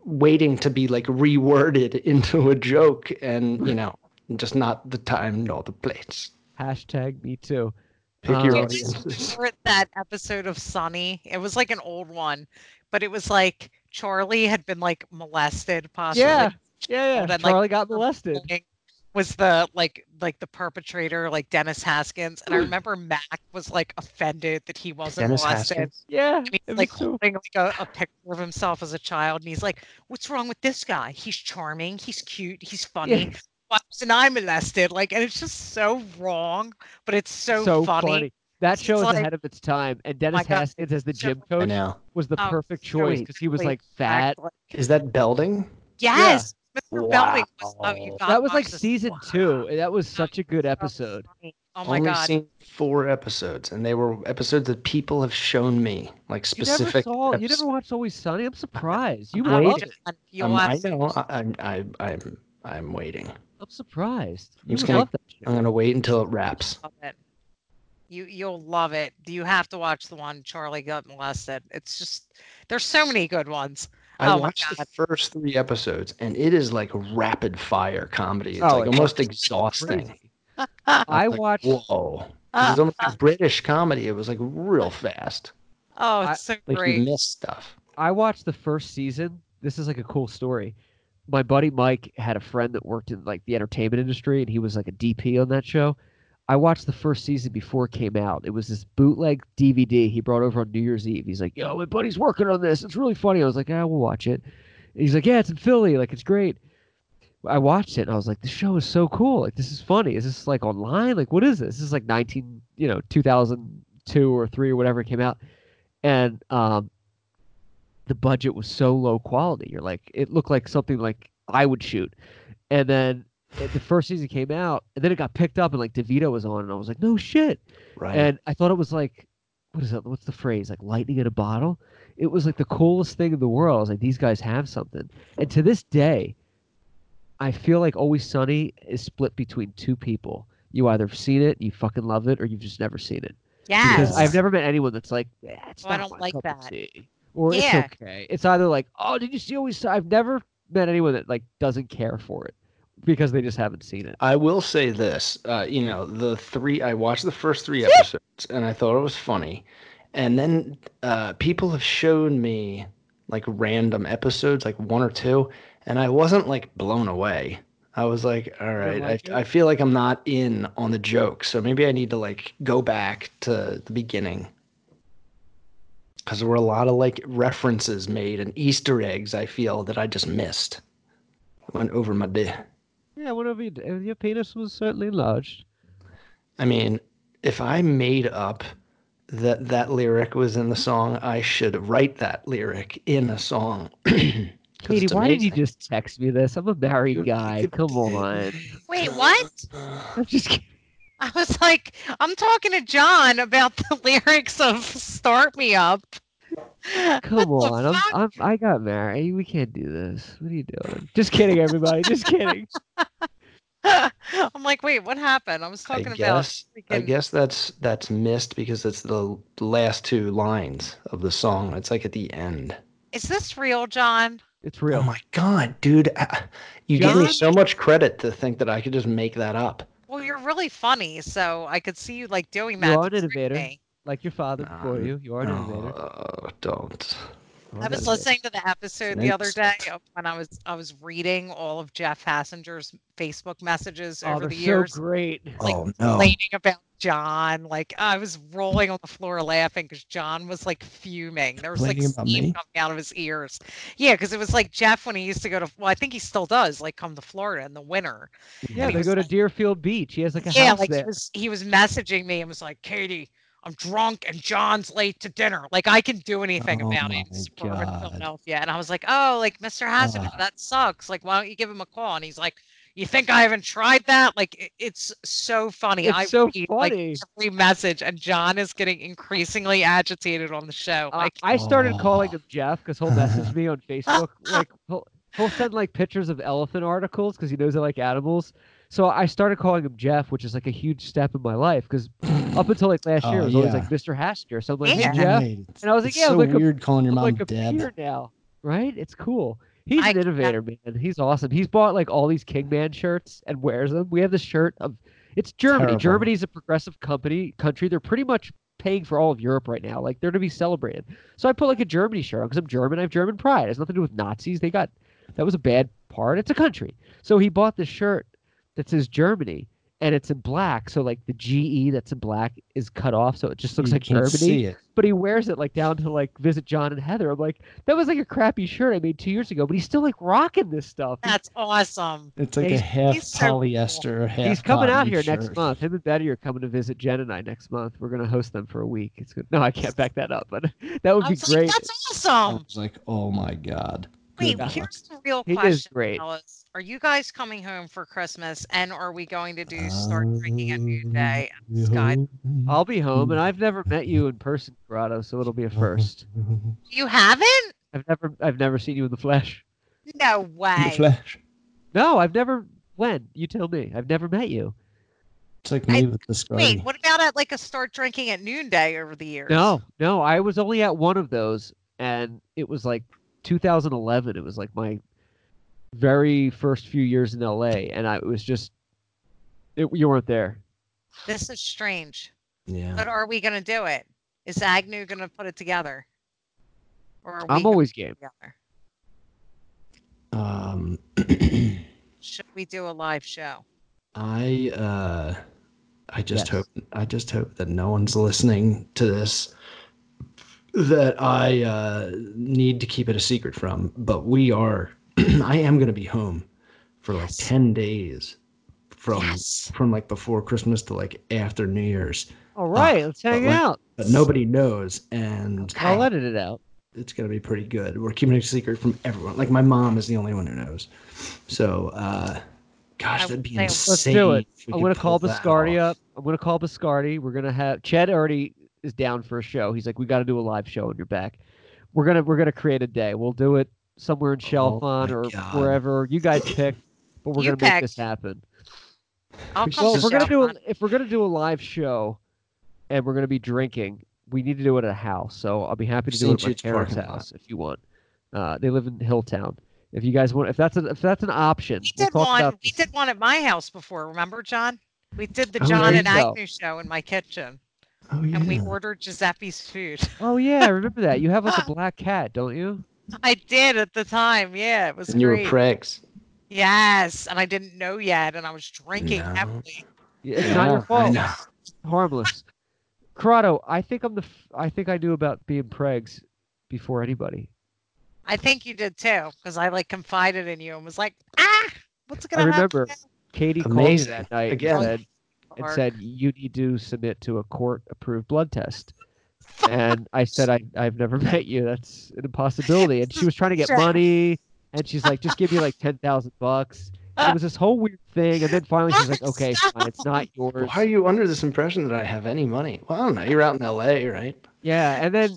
waiting to be like reworded (laughs) into a joke and you know just not the time nor the place. Hashtag Me Too. Pick Uh, your Do you audience. guys (laughs) that episode of Sunny? It was like an old one, but it was like Charlie had been like molested, possibly. Yeah, yeah, yeah. and then, like, Charlie got molested. Was the like like the perpetrator, like Dennis Haskins, and I mm. remember Mac was like offended that he wasn't Dennis molested. Haskins. Yeah. And it He's was like so- holding like a, a picture of himself as a child, and he's like, "What's wrong with this guy? He's charming. He's cute. He's funny. Why wasn't I molested?" Like, and it's just so wrong, but it's so, so funny. funny. That It's show is like- ahead of its time, and Dennis oh God, Haskins as the so gym I coach know. was the Oh, perfect choice because he was like fat. Is that Belding? Yes, Mr. Belding was. Oh, you got That was like season Wow. two. That was such a good episode. funny. Oh my Only god. seen four episodes, and they were episodes that people have shown me, like specific. You never specific. saw. You never watched Always Sunny. I'm surprised. You I would will, love it. You'll Um, I absolutely know. I, I, I, I'm, I'm waiting. I'm surprised. I'm just gonna- love that I'm gonna wait until it wraps. love it. You you'll love it. You have to watch the one Charlie got molested. It's just there's so many good ones. I Oh watched the first three episodes, and it is like rapid fire comedy. It's Oh, like it's almost exhausting. Crazy. I Like, watched. Whoa! Ah, It's (laughs) almost like British comedy. It was like real fast. oh, I- it's so Like great. you missed stuff. I watched the first season. This is like a cool story. My buddy Mike had a friend that worked in like the entertainment industry, and he was like a DP on that show. I watched the first season before it came out. It was this bootleg DVD he brought over on New Year's Eve. He's like, "Yo, my buddy's working on this. It's really funny." I was like, "Yeah, we'll watch it." And he's like, "Yeah, it's in Philly. Like, it's great." I watched it and I was like, "This show is so cool. Like, this is funny. Is this like online? Like, what is this? This is like 19, you know, 2002 or three or whatever it came out." And um, the budget was so low quality. You're like, it looked like something like I would shoot. And then it- the first season came out, and then it got picked up, and like DeVito was on, and I was like, no shit. Right. And I thought it was like, what is that? What's the phrase? Like lightning in a bottle. It was like the coolest thing in the world. I was like, these guys have something. And to this day, I feel like Always Sunny is split between two people. You either have seen it, you fucking love it, or you've just never seen it. Yeah. Because I've never met anyone that's like, "Eh, it's Oh, I don't my like cup of that. tea," or Yeah. it's okay. It's either like, oh, did you see Always? Sunny?" I've never met anyone that like doesn't care for it because they just haven't seen it. I will say this, uh, you know, the three I watched the first three episodes and I thought it was funny, and then uh, people have shown me like random episodes, like one or two, and I wasn't like blown away. I was like, all right, like? I, I feel like I'm not in on the joke, so maybe I need to like go back to the beginning. Because there were a lot of like references made and Easter eggs I feel that I just missed. Went over my dead. Yeah, whatever you do, uh, your penis was certainly enlarged. I mean, if I made up that that lyric was in the song, I should write that lyric in a song. (clears throat) Katie, why did you just text me this? I'm a married guy. Come (laughs) on. Wait, what? (laughs) I'm just kidding. I was like, I'm talking to John about the (laughs) lyrics of "Start Me Up." (laughs) Come What the on. I'm. I'm I got married. We can't do this. What are you doing? Just kidding, everybody. Just kidding. (laughs) I'm like, wait, what happened? I was I talking about. guess I guess that's that's missed because it's the last two lines of the song. It's like at the end. Is this real, John? It's real. Oh my god, dude! uh, You gave me so much credit to think that I could just make that up. Well, you're really funny, so I could see you like doing You that. are to an trick innovator. me. Like your father before Um, you. You are an innovator. Oh, don't. I was That's listening to the episode the other day Thanks. when I was I was reading all of Jeff Hassinger's Facebook messages Oh, over the years, so great. like, oh no! complaining about John. Like I was rolling on the floor laughing because John was like fuming. There was like steam coming out of his ears. Yeah, because it was like Jeff when he used to go to. Well, I think he still does. Like come to Florida in the winter. Yeah, they was go to Deerfield Beach. He has like a yeah, house like he was he was messaging me and was like, Katie, I'm drunk and John's late to dinner. Like I can do anything Oh about it in suburban God. Philadelphia. And I was like, oh, like Mr. Hassinger, Ugh. that sucks. Like, why don't you give him a call? And he's like, you think I haven't tried that? Like, it- it's so funny. It's I so read, like funny. every message, and John is getting increasingly agitated on the show. Uh, Like, I started calling Oh. him Jeff because he'll message me on (laughs) Facebook. Like he'll he'll send like pictures of elephant articles because he knows I like animals. So I started calling him Jeff, which is like a huge step in my life because (laughs) up until like last year, Oh, it was oh, always like Mr. Hassinger. So I'm like, Yeah. hey Jeff, Right. And I was like, it's yeah, so like a- weird calling your I'm mom like Deb. peer now, right? It's cool. He's I- an innovator, man. He's awesome. He's bought like all these Kingman shirts and wears them. We have the shirt of it's Germany. Terrible. Germany's a progressive company country. They're pretty much paying for all of Europe right now. Like they're to be celebrated. So I put like a Germany shirt on because I'm German. I have German pride. It has nothing to do with Nazis. They got that was a bad part. It's a country. So he bought this shirt that says Germany, and it's in black. So like the GE that's in black is cut off, so it just looks You like Germany. see it. But he wears it like down to like visit John and Heather. I'm like, that was like a crappy shirt I made two years ago, but he's still like rocking this stuff. He- That's awesome. It's like a half he's so cool. polyester, half. He's coming out cotton here next month. Him and Betty are coming to visit Jen and I next month. We're gonna host them for a week. It's good. No, I can't back that up, but (laughs) that would I be was like, great. That's I awesome. was like, oh my god. Wait, here's the real He is question, great. fellas. Are you guys coming home for Christmas and are we going to do start drinking at um, noonday at Sky? I'll be home, and hmm. I've never met you in person, Corrado, so it'll be a first. (laughs) you haven't? I've never, I've never seen you in the flesh. No way. In the way. flesh. No, I've never. When you tell me, I've never met you. It's like I- me with the scar. Wait, what about at like a start drinking at noonday over the years? No, no, I was only at one of those, and it was like 2011. It was like my very first few years in LA, and I it was just, it, you weren't there. This is strange. Yeah. But are we going to do it? Is Agnew going to put it together? Or are we I'm gonna always put it game. together? Um, (clears throat) Should we do a live show? I uh, I just Yes. hope I just hope that no one's listening to this. That I uh, need to keep it a secret from, but we are. (clears throat) I am going to be home for like Yes. ten days from Yes. from like before Christmas to like after New Year's, All right, let's hang like- out. but nobody knows, and Okay. I'll edit it out. it's gonna be pretty good. We're keeping it a secret from everyone. Like my mom is the only one who knows. So, uh, gosh, I that'd be would insane. Let's do it. I'm gonna call pull Biscardi up. I'm gonna call Biscardi. We're gonna have Chad already is down for a show. He's like, we got to do a live show on your back. We're gonna we're gonna create a day. We'll do it somewhere in Oh or God. wherever you guys (laughs) pick. But we're You gonna make this happen. I'll Well, if we're gonna do a, if we're gonna do a live show, and we're gonna be drinking, we need to do it at a house. So I'll be happy to do it St. at my parents' parking house if you want. Uh, they live in Hilltown. If you guys want, if that's a, if that's an option, We we'll did talk one. about We did one at my house before. Remember, John? We did the Oh, John there and. Agnew show in my kitchen, Oh yeah. and we ordered Giuseppe's food. Oh yeah, I remember that. You have like a (laughs) black cat, don't you? I did at the time. Yeah, it was and you were great. yes, and I didn't know yet, and I was drinking No. heavily. Yeah, It's not your fault. Harmless. Corrado, I think I'm the. f- I think I knew about being pregs before anybody. I think you did too, because I like confided in you and was like, ah, what's gonna I remember happen? Katie called me that night Again. and said, and said you need to submit to a court-approved blood test. And I said I I've never (laughs) met you. That's an impossibility. And she was trying to get Sure. money, and she's like, just give me like ten thousand bucks. And it was this whole weird thing, and then finally she's like, okay, fine, it's not (laughs) yours. Why are you under this impression that I have any money? Well, I don't know. You're out in L.A., right? Yeah, and then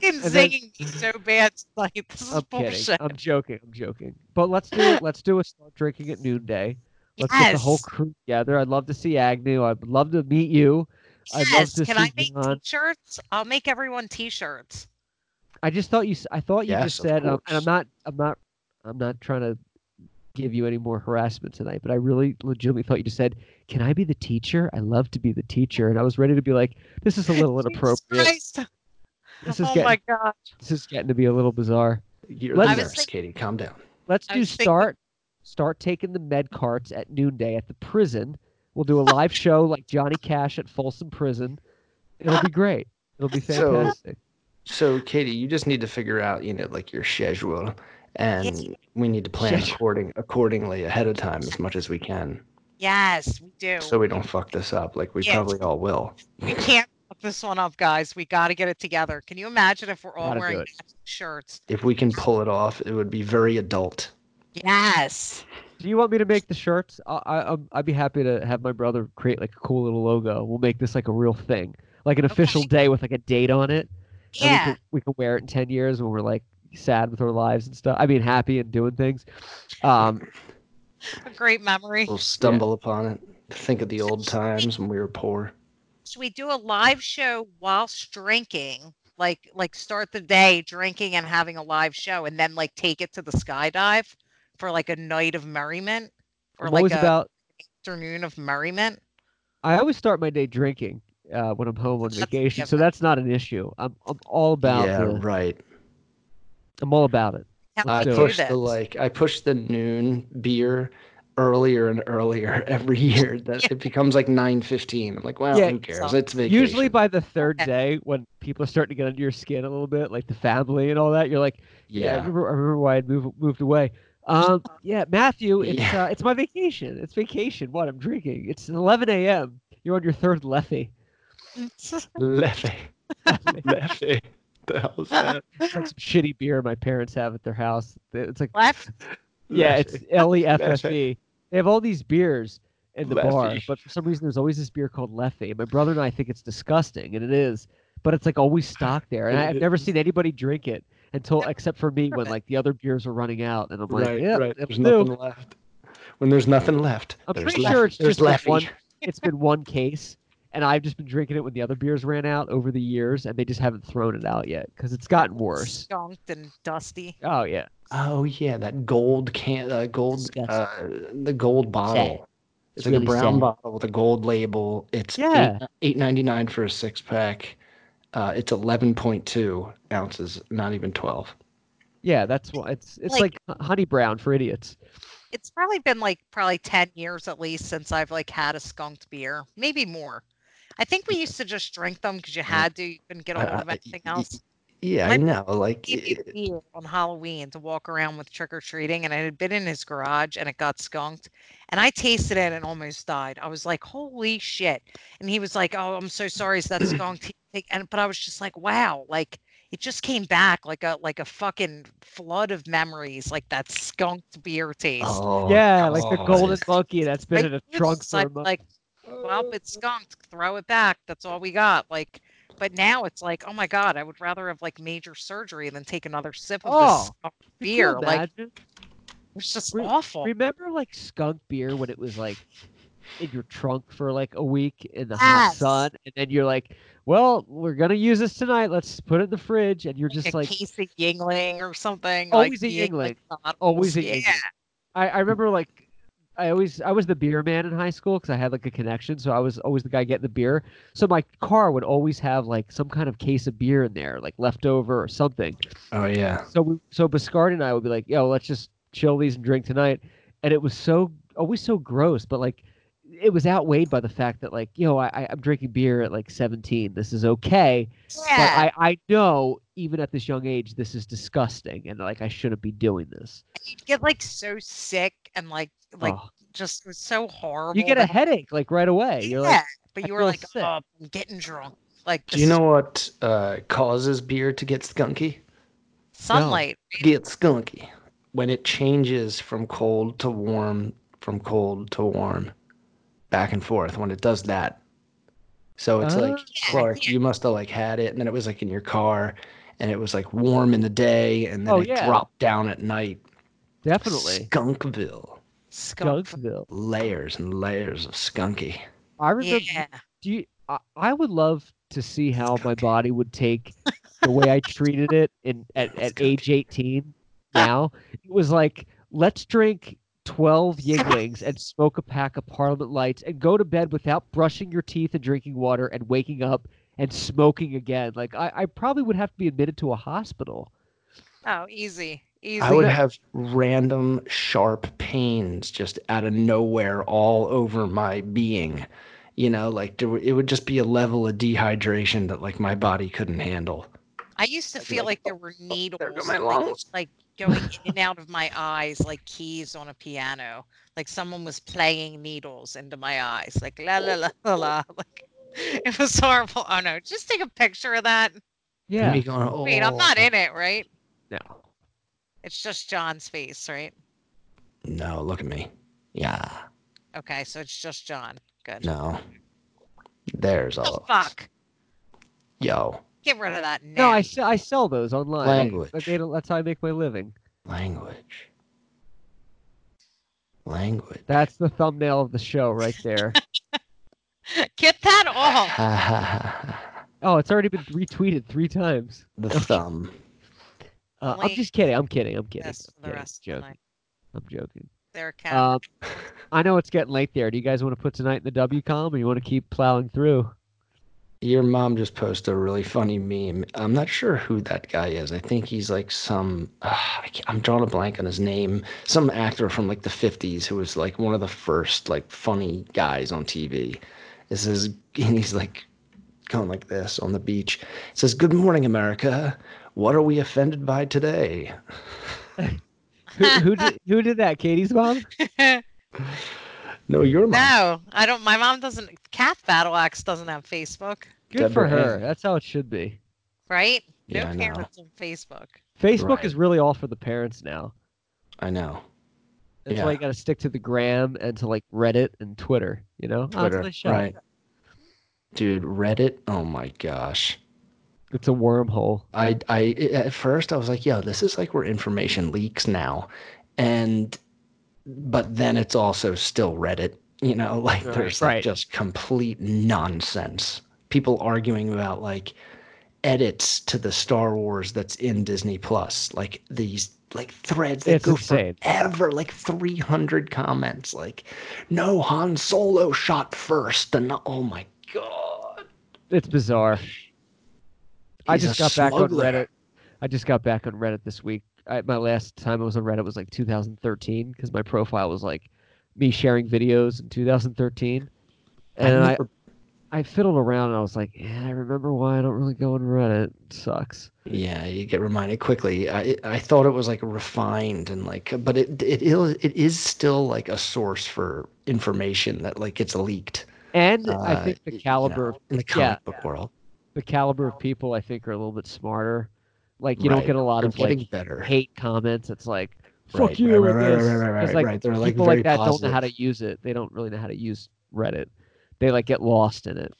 Fucking and then- me so bad tonight. This is I'm kidding. bullshit. I'm joking. I'm joking. But let's do let's do a start drinking at noonday. Let's get the whole crew together. I'd love to see Agnew. I'd love to meet you. I'd love Yes, to can see I make John. t-shirts? I'll make everyone t-shirts. I just thought you. s- I thought you Yes, just of said, um, and I'm not. I'm not. I'm not trying to give you any more harassment tonight. But I really, legitimately thought you just said, "Can I be the teacher? I love to be the teacher." And I was ready to be like, "This is a little inappropriate. Christ. This is oh getting. my god. This is getting to be a little bizarre." You're Let's- the I was nurse, think- Katie. Calm down. Let's do was thinking- start start taking the med carts at noonday at the prison. We'll do a live (laughs) show like Johnny Cash at Folsom Prison. It'll be great. It'll be So- fantastic. So, Katie, you just need to figure out, you know, like your schedule, and we need to plan according accordingly ahead of time as much as we can, Yes, we do. so we don't fuck this up. Like we Yeah. probably all will. we can't fuck this one up, guys. We got to get it together. Can you imagine if we're all Gotta wearing shirts? If we can pull it off, it would be very adult. Yes. Do you want me to make the shirts? I, I, I'm- I'd be happy to have my brother create like a cool little logo. We'll make this like a real thing, like an official day with like a date on it. and we Yeah. can, we can wear it in ten years when we're like sad with our lives and stuff. I mean, happy and doing things. Um, A great memory. We'll stumble upon it. Think of the old times when we were poor. Should we do a live show whilst drinking? Like like start the day drinking and having a live show and then like take it to the skydive for like a night of merriment or I'm like always a about. afternoon of merriment. I always start my day drinking uh, when I'm home on That's vacation, so that's not an issue. I'm I'm all about yeah, the, right. I'm all about it. How I do we do do pushed this? the like I pushed the noon beer earlier and earlier (laughs) every year (laughs) that it becomes like 9:15. I'm like, well, Yeah, who cares? so- It's vacation. Usually by the third Okay. day, when people are starting to get under your skin a little bit, like the family and all that, you're like, yeah, I remember, I remember why I'd moved moved away. Um, yeah, Matthew, it's Yeah. uh, it's my vacation. It's vacation. What I'm drinking. It's 11 a.m. You're on your third Leffy. Leffy. (laughs) Leffy. The hell is that? It's like some shitty beer my parents have at their house. It's like Left. yeah, it's Leffy. L E F F E. They have all these beers in the bar, but for some reason there's always this beer called Leffy. And my brother and I think it's disgusting, and it is. But it's like always stocked there, and I've never seen anybody drink it until except for me when like the other beers are running out, and I'm like, right, yeah, right. There's do." nothing left. When there's nothing left, I'm there's pretty Leffy. sure it's there's just been one- it's been one case, and I've just been drinking it when the other beers ran out over the years, and they just haven't thrown it out yet because it's gotten worse. Skunked and dusty. Oh yeah, Oh yeah, that gold can, uh, gold, uh, the gold bottle. It's, It's like really a brown sad. bottle with a gold label. It's Yeah. eight eight ninety nine for a six pack. Uh, it's eleven point two ounces, not even twelve. yeah, that's why it's it's like, Like- honey brown for idiots. It's probably been like probably 10 years at least since I've like had a skunked beer, maybe more. I think we used to just drink them because you had to. You couldn't get a I- hold of anything else. Yeah, I know. Like, it- on Halloween to walk around with trick or treating, and it had been in his garage and it got skunked. And I tasted it and almost died. I was like, "Holy shit!" And he was like, "Oh, I'm so sorry, is that (clears throat) skunked?" He- he- And but I was just like, "Wow!" Like it just came back like a like a fucking flood of memories, like that skunked beer taste. oh, yeah, like the golden monkey that's been Like, in a trunk for a like- month. like well, it's skunked. Throw it back. That's all we got. Like, but now it's like, oh my god, I would rather have like major surgery than take another sip of Oh, this skunked Could you beer. Like, it's just Re- awful. Remember like skunk beer when it was like in your trunk for like a week in the hot sun, and then you're like, "Well, we're gonna use this tonight. Let's put it in the fridge," and you're just a like, case of Yuengling or something. Always a like Yuengling. always a yeah. Yuengling. I, I remember like I always I was the beer man in high school because I had like a connection, so I was always the guy getting the beer. So my car would always have like some kind of case of beer in there, like leftover or something. Oh yeah. So we, so Biscardi and I would be like, "Yo, let's just chill these and drink tonight," and it was so always so gross, but like it was outweighed by the fact that like, yo, know, I- I'm drinking beer at like 17. This is okay, Yeah. but I I know even at this young age this is disgusting and like I shouldn't be doing this. you get like so sick and like like Oh, just was so horrible. you get a headache like right away. You're yeah, like, but you were like, sick. oh, I'm getting drunk. Like Do you know what uh, causes beer to get skunky? sunlight. Get skunky when it changes from cold to warm, from cold to warm, back and forth. When it does that, so it's oh. like Oh. Yeah, Clark, yeah. you must have like had it, and then it was like in your car, and it was like warm in the day, and then Oh, it yeah. dropped down at night. definitely Skunkville, skunk. Skunksville. layers and layers of skunky. I remember. Yeah. Do you? I, I would love to see how my body would take the way I treated it in at, at age 18. Now it was like, let's drink 12 Yuenglings (laughs) and smoke a pack of Parliament Lights and go to bed without brushing your teeth and drinking water and waking up and smoking again. Like I, I probably would have to be admitted to a hospital. Oh, easy. Easy. I would have random sharp pains just out of nowhere all over my being. You know, like it would just be a level of dehydration that like my body couldn't handle. I used to I'd feel like, like there were needles there go my lungs. like going in and out of my eyes like keys on a piano. Like someone was playing needles into my eyes. Like la la la la la. (laughs) Like it was horrible. Oh no, just take a picture of that. Yeah. me going, oh, Wait, I'm not uh, in it, right? No. It's just John's face, right? No, look at me. Yeah, Okay, so it's just John. Good. no. There's Oh, all. of us. fuck. Yo, Get rid of that now. No, I, se- I sell those online. Language. I made, that's how I make my living. language. Language. That's the thumbnail of the show right there. (laughs) Get that off. (laughs) oh, it's already been retweeted three times. The thumb. Uh, I'm just kidding. I'm kidding. I'm kidding. Yes, I'm the kidding. rest of the joking. I'm joking. There, Cal. Um, I know it's getting late there. Do you guys want to put tonight in the WCOM or you want to keep plowing through? Your mom just posted a really funny meme. I'm not sure who that guy is. I think he's like some. Uh, I can't- I'm drawing a blank on his name. Some actor from like the 50s who was like one of the first like funny guys on TV. This is (laughs) and he's like going like this on the beach. It says, "Good morning, America. What are we offended by today?" (laughs) Who, who did who did that? Katie's mom. (laughs) No, your mom. no, I don't. My mom doesn't. Kath Battle Axe doesn't have Facebook, Good for her. Ann. That's how it should be. right? No Yeah, parents on Facebook. Facebook Right. is really all for the parents now. I know. That's Yeah. why you got to stick to the gram and to like Reddit and Twitter. You know, Oh, it's a Twitter, nice show. right? Dude, Reddit. Oh my gosh. It's a wormhole. I, I at first I was like, yo, this is like where information leaks now, and but then it's also still Reddit. You know, (laughs) like Right. there's like Right. just complete nonsense. People arguing about like edits to the Star Wars that's in Disney Plus, like these like threads that It's go insane. forever, like 300 comments, like no Han Solo shot first, and oh my god. It's bizarre. I He's a just got back on. Reddit. I just got back on Reddit this week. I, my last time I was on Reddit was like 2013 because my profile was like me sharing videos in 2013, and I, I fiddled around and I was like, yeah, I remember why I don't really go on Reddit. It sucks. Yeah, you get reminded quickly. I I thought it was like refined and like, but it it is it is still like a source for information that like gets leaked. And I uh, think the you caliber, know, in the yeah. comic book world. the caliber of people, I think, are a little bit smarter. Like you Right. don't get a lot They're of like better. hate comments. It's like fuck Right, you right, with right, this. right, right, right, 'Cause, right, like right. They're like people like that don't know how to use it. They don't really know how to use Reddit. They like get lost in it.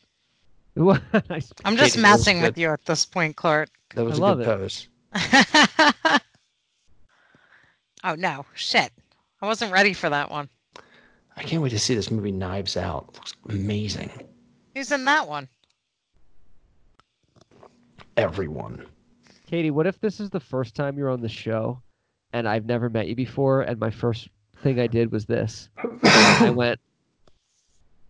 (laughs) I'm just Katie, that was messing with good. you at this point, Clark. That was I a love good it. pose. (laughs) oh no, shit! I wasn't ready for that one. I can't wait to see this movie Knives Out. looks amazing. Who's in that one? Everyone. Katie, what if this is the first time you're on the show, and I've never met you before, and my first thing I did was this. I (coughs) went,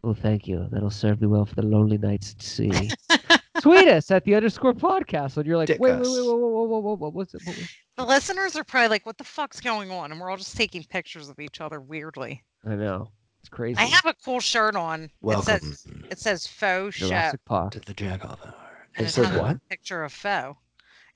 "Oh, thank you. That'll serve me well for the lonely nights at sea." Tweet us at the underscore podcast, and you're like, Dick "Wait, wait, us. wait, whoa, whoa, whoa, whoa, whoa, whoa, what's it?" What was-" (laughs) The listeners are probably like, "What the fuck's going on?" And we're all just taking pictures of each other weirdly. I know it's crazy. I have a cool shirt on. It Welcome says it says faux show. Jurassic Park. to the Jack of the Hour. and It says what? A picture of faux.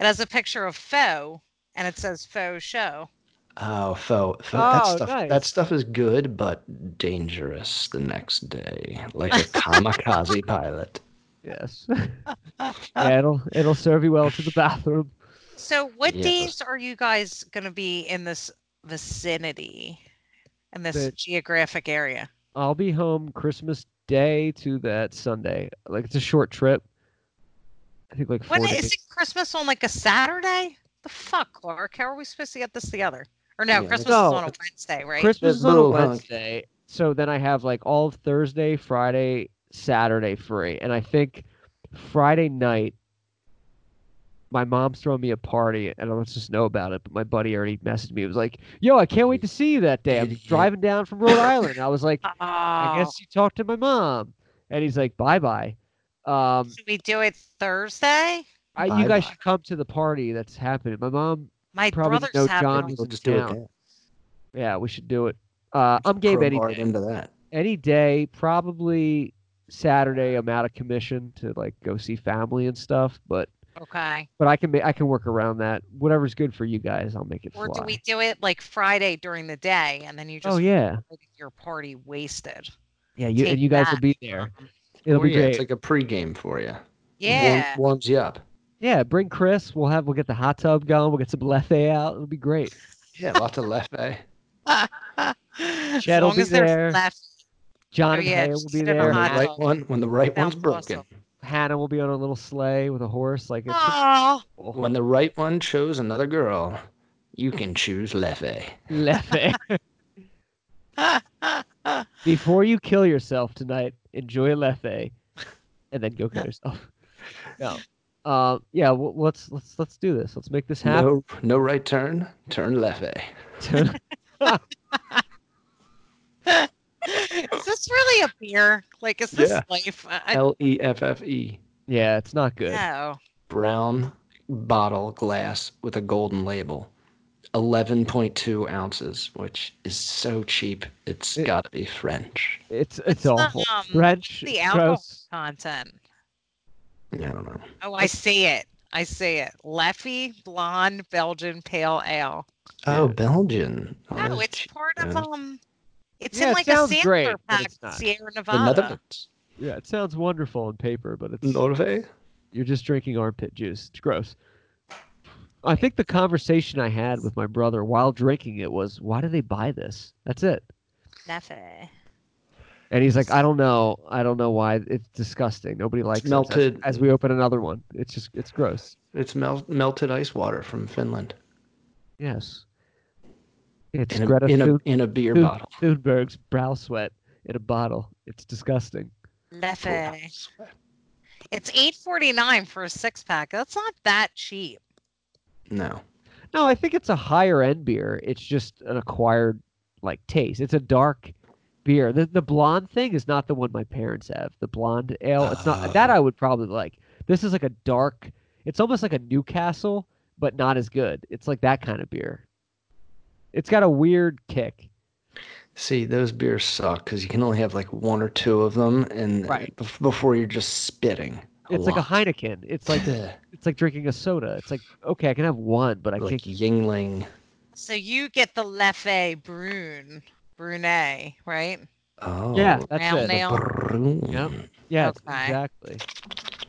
It has a picture of faux, and it says faux show. Oh, faux. faux that Oh, stuff. nice. That stuff is good, but dangerous the next day, like a kamikaze (laughs) pilot. Yes. (laughs) yeah, it'll it'll serve you well to the bathroom. So, what Yes. days are you guys going to be in this vicinity, in this The- geographic area? I'll be home Christmas Day to that Sunday. Like it's a short trip. I think like four When days. is it Christmas on like a Saturday? The fuck, Clark? How are we supposed to get this together? Or no, Yeah, Christmas No, is on a Wednesday, right? Christmas is on a Wednesday, so then I have like all of Thursday, Friday, Saturday free, and I think Friday night. My mom's throwing me a party, and I don't just know about it. But my buddy already messaged me. It was like, "Yo, I can't wait to see you that day. I'm (laughs) driving down from Rhode Island." I was like, "I Oh, guess you talked to my mom," and he's like, "Bye bye." Um, should we do it Thursday? I, you guys Bye-bye. should come to the party that's happening. My mom, My Probably brother's know having John was We'll in just do it town. then. yeah, we should do it. Uh, I'm game any Crowbar it day. into that. Any day, probably Saturday. I'm out of commission to like go see family and stuff, but Okay. but I can ma- I can work around that. Whatever's good for you guys, I'll make it Or fly. do we do it like Friday during the day and then you just oh yeah, your party wasted? yeah. You and you guys will that be there. from- It'll be yeah, great. It's like a pregame for you. Yeah. warms you up. yeah, bring Chris. We'll have we'll get the hot tub going. We'll get some leffe out. It'll be great. Yeah, lots of left (laughs) as Chad will be as there. left. John Oh, yeah, will be sit in a there. The right tub. one, when the right one's broken. awesome. Hannah will be on a little sleigh with a horse. Like it's (laughs) When the right one chose another girl, you can choose Leffe. leffe. (laughs) Before you kill yourself tonight, enjoy leffe, and then go kill (laughs) yourself. No. Um. Yeah. Well, let's let's let's do this. Let's make this happen. No, no right turn, turn Leffe. (laughs) (laughs) is this really a beer? Like, is this Yeah. life? I, I- L E F F E. Yeah, it's not good. No. Brown bottle glass with a golden label. 11.2 ounces, which is so cheap. It's It- got to be French. It's it's the, awful. um, French, The alcohol gross. content. I don't know. Oh, I see it. I see it. Leffy Blonde Belgian Pale Ale. Oh, Belgian. Oh, No, it's cheap, part of um. It's Yeah, in it like a sounds sampler great, but pack. it's not. Sierra The Nevada. Netherlands. Yeah, it sounds wonderful on paper, but it's Norway? you're just drinking armpit juice. It's gross. I think the conversation I had with my brother while drinking it was, "Why do they buy this?" That's it. Neffe. And he's like, "I don't know. I don't know why. It's disgusting. Nobody likes it." As- melted- As, we open another one, it's just it's gross. It's mel- melted ice water from Finland Yes. It's in a, Greta in, a, Thun- in a beer Thun- bottle. Thunberg's brow sweat in a bottle. It's disgusting. Neffe. It's eight forty nine for a six pack. That's not that cheap. No. No, I think it's a higher end beer. It's just an acquired like taste. It's a dark beer. The the blonde thing is not the one my parents have. The blonde ale. It's not ah. that Oh. I would probably like. This is like a dark. It's almost like a Newcastle, but not as good. It's like that kind of beer. It's got a weird kick. See, those beers suck because you can only have like one or two of them, and Right. bef- before you're just spitting. It's like a. Heineken. It's like (laughs) it's like drinking a soda. It's like okay, I can have one, but I like can't. Yuengling. So you get the Leffe Brune, Brunet, right? Oh, Yeah, that's Round it. nail. Brune. Yep. Yeah, Okay. exactly.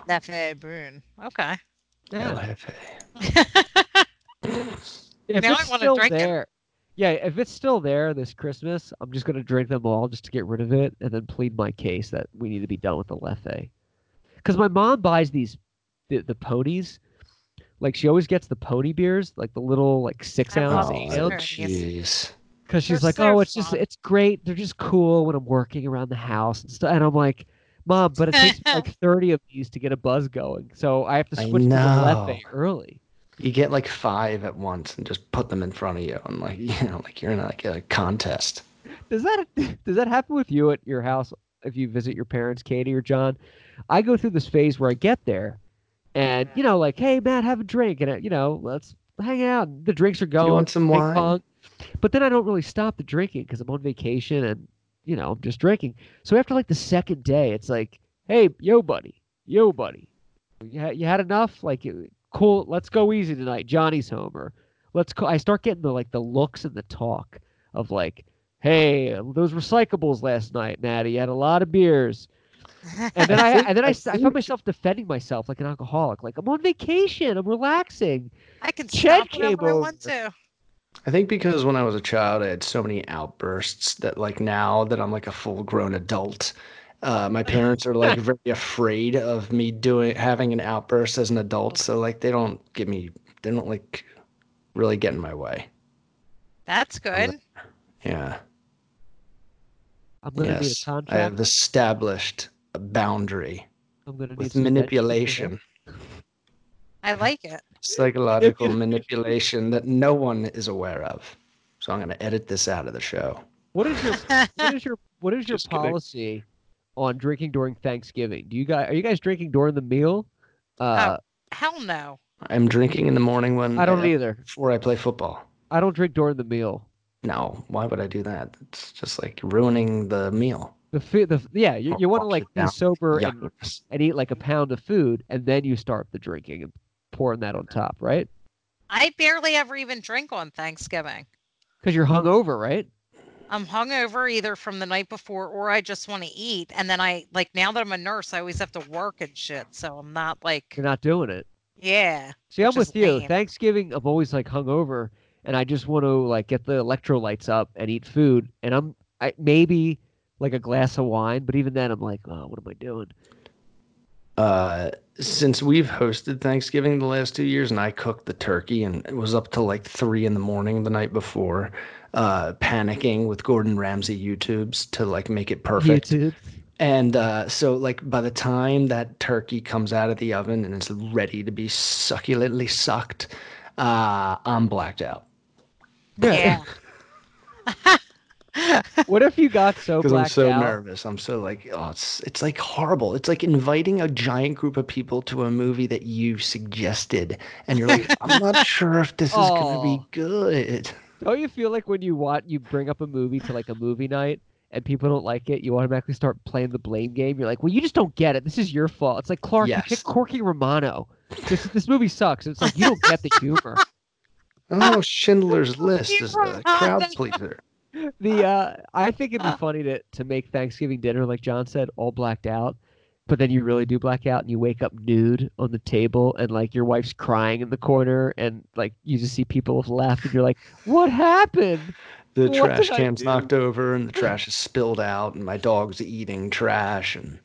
Leffe Brune. Okay. Yeah. LFA. If Now I it's wanna still drink it. yeah, if it's still there this Christmas, I'm just gonna drink them all just to get rid of it, and then plead my case that we need to be done with the Leffe. Because my mom buys these, the, the ponies, like she always gets the pony beers, like the little like six ounce. Oh, jeez. Because she's They're like, so oh, it's just it's great. They're just cool when I'm working around the house and stuff. And I'm like, mom, but it takes like (laughs) 30 of these to get a buzz going, so I have to switch to the know. Early. You get like five at once and just put them in front of you, and like (laughs) you know, like you're in like a contest. Does that (laughs) does that happen with you at your house if you visit your parents, Katie or John? I go through this phase where I get there, and you know, like, hey, Matt, have a drink, and you know, let's hang out. The drinks are going. want some wine? pong. But then I don't really stop the drinking because I'm on vacation and you know I'm just drinking. So after like the second day, it's like, hey, yo, buddy, yo, buddy, you, ha- you had enough? Like, cool, let's go easy tonight. Johnny's home, or let's go. I start getting the like the looks and the talk of like, hey, those recyclables last night, Natty. You had a lot of beers. And then I, (laughs) and then I, I s- I think- found myself defending myself like an alcoholic. Like I'm on vacation. I'm relaxing. I can Chet stop whenever came I want to. I think because when I was a child, I had so many outbursts that like now that I'm like a full grown adult, uh, my parents are like (laughs) very afraid of me doing having an outburst as an adult. So like they don't give me, they don't like really get in my way. That's good. Yeah. I'm gonna need a Yes. I have established a boundary I'm gonna need with some veggies in there. manipulation, I like it. psychological manipulation that no one is aware of. So I'm going to edit this out of the show. What is your what is your (laughs) what is your Just kidding. policy on drinking during Thanksgiving? Do you guys are you guys drinking during the meal? Uh, Hell no. I'm drinking in the morning when I don't uh, either. before I play football. I don't drink during the meal. No, why would I do that? It's just like ruining the meal. The food, the yeah, you, you want to like be sober and, and eat like a pound of food, and then you start the drinking and pouring that on top, right? I barely ever even drink on Thanksgiving. Because you're hungover, right? I'm hungover either from the night before or I just want to eat. And then I like now that I'm a nurse, I always have to work and shit. So I'm not like, You're not doing it. yeah. See, I'm Which is with you. lame. Thanksgiving, I'm always like hungover, and I just want to like get the electrolytes up and eat food, and I'm I maybe like a glass of wine, but even then, I'm like, oh, what am I doing? Uh, since we've hosted Thanksgiving the last two years, and I cooked the turkey, and it was up to like three in the morning the night before, uh, panicking with Gordon Ramsay YouTubes to like make it perfect. YouTube. And uh, so, like, by the time that turkey comes out of the oven and is ready to be succulently sucked, uh, I'm blacked out. Yeah. (laughs) What if you got so because I'm so out? nervous. I'm so like, oh, it's it's like horrible. It's like inviting a giant group of people to a movie that you suggested, and you're like, I'm not (laughs) sure if this is gonna be oh. good. Don't you feel like when you want you bring up a movie to like a movie night and people don't like it, you automatically start playing the blame game? You're like, well, you just don't get it. This is your fault. It's like Clark, you Yes. picked Corky Romano. This this movie sucks. It's like you don't get the humor. (laughs) Oh, Schindler's List is a (laughs) crowd pleaser. The uh, I think it'd be funny to to make Thanksgiving dinner like John said, all blacked out. But then you really do black out and you wake up nude on the table and like your wife's crying in the corner and like you just see people left and you're like, What happened? The What trash can's knocked over and the (laughs) trash is spilled out and my dog's eating trash and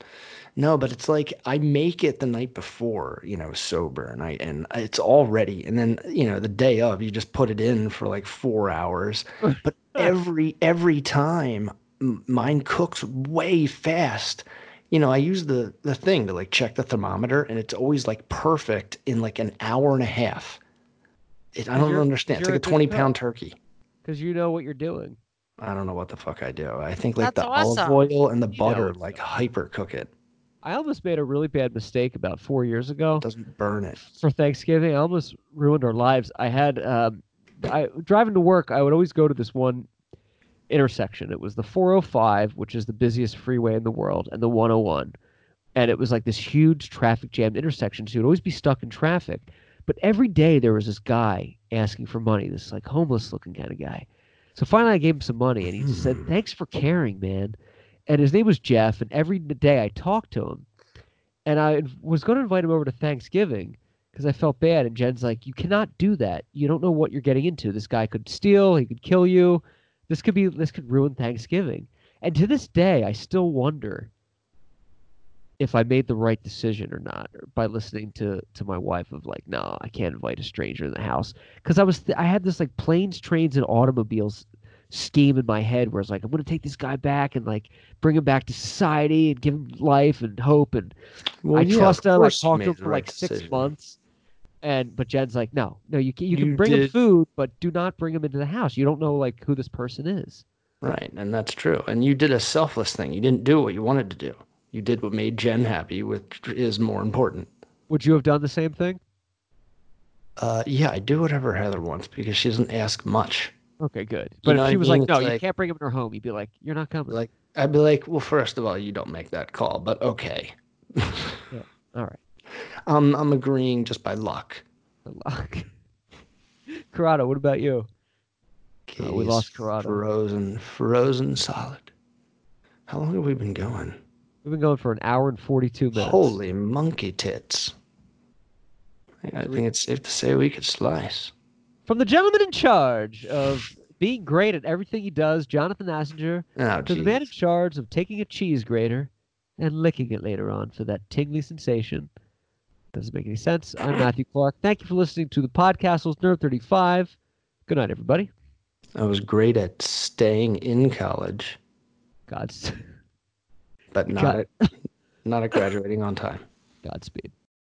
no, but it's like I make it the night before, you know, sober and I and it's all ready and then, you know, the day of you just put it in for like 4 hours. (laughs) But every every time mine cooks way fast. You know, I use the the thing to like check the thermometer and it's always like perfect in like an hour and a half. It, I don't You're- understand. It's like a a 20 pound turkey. Because you know what you're doing. I don't know what the fuck I do. I think like That's the awesome. olive oil and the You know butter like hyper cook it. I almost made a really bad mistake about four years ago. Doesn't burn it. for Thanksgiving. I almost ruined our lives. I had um, I driving to work. I would always go to this one intersection. It was the 405, which is the busiest freeway in the world, and the 101. And it was like this huge traffic jammed intersection. So you'd always be stuck in traffic. But every day there was this guy asking for money, this like homeless looking kind of guy. So finally I gave him some money and he just said, Hmm. Thanks for caring, man. And his name was Jeff. And every day I talked to him. And I was going to invite him over to Thanksgiving because I felt bad. And Jen's like, You cannot do that. You don't know what you're getting into. This guy could steal, he could kill you. This could be this could ruin Thanksgiving. And to this day, I still wonder if I made the right decision or not or by listening to to my wife of like, no, I can't invite a stranger in the house because I was th- I had this like planes, trains, and automobiles scheme in my head where it's like I'm gonna take this guy back and like bring him back to society and give him life and hope and Well, I yeah, trust him. I talked to him for right like six decision. months. And but Jen's like, no, no, you can you can You bring him food, but do not bring him into the house. You don't know like who this person is. Right, and that's true. And you did a selfless thing. You didn't do what you wanted to do. You did what made Jen happy, which is more important. Would you have done the same thing? Uh, yeah, I do whatever Heather wants because she doesn't ask much. Okay, good. But know if she I was mean? like, no, It's you like- can't bring him in her home, you'd be like, you're not coming. Like I'd be like, well, first of all, you don't make that call, but okay. All right. (laughs) I'm I'm agreeing just by luck. Good luck. (laughs) Corrado, what about you? Oh, we lost Corrado. Frozen, frozen solid. How long have we been going? We've been going for an hour and 42 minutes. Holy monkey tits. I I think it's safe to say we could slice. From the gentleman in charge of being great at everything he does, Jonathan Assenger, Oh, to the man in charge of taking a cheese grater and licking it later on for that tingly sensation. Doesn't make any sense. I'm (coughs) Matthew Clark. Thank you for listening to the Podcastles Nerd 35. Good night, everybody. I was great at staying in college, God's but (laughs) not got- at not at graduating on time. (laughs) Godspeed.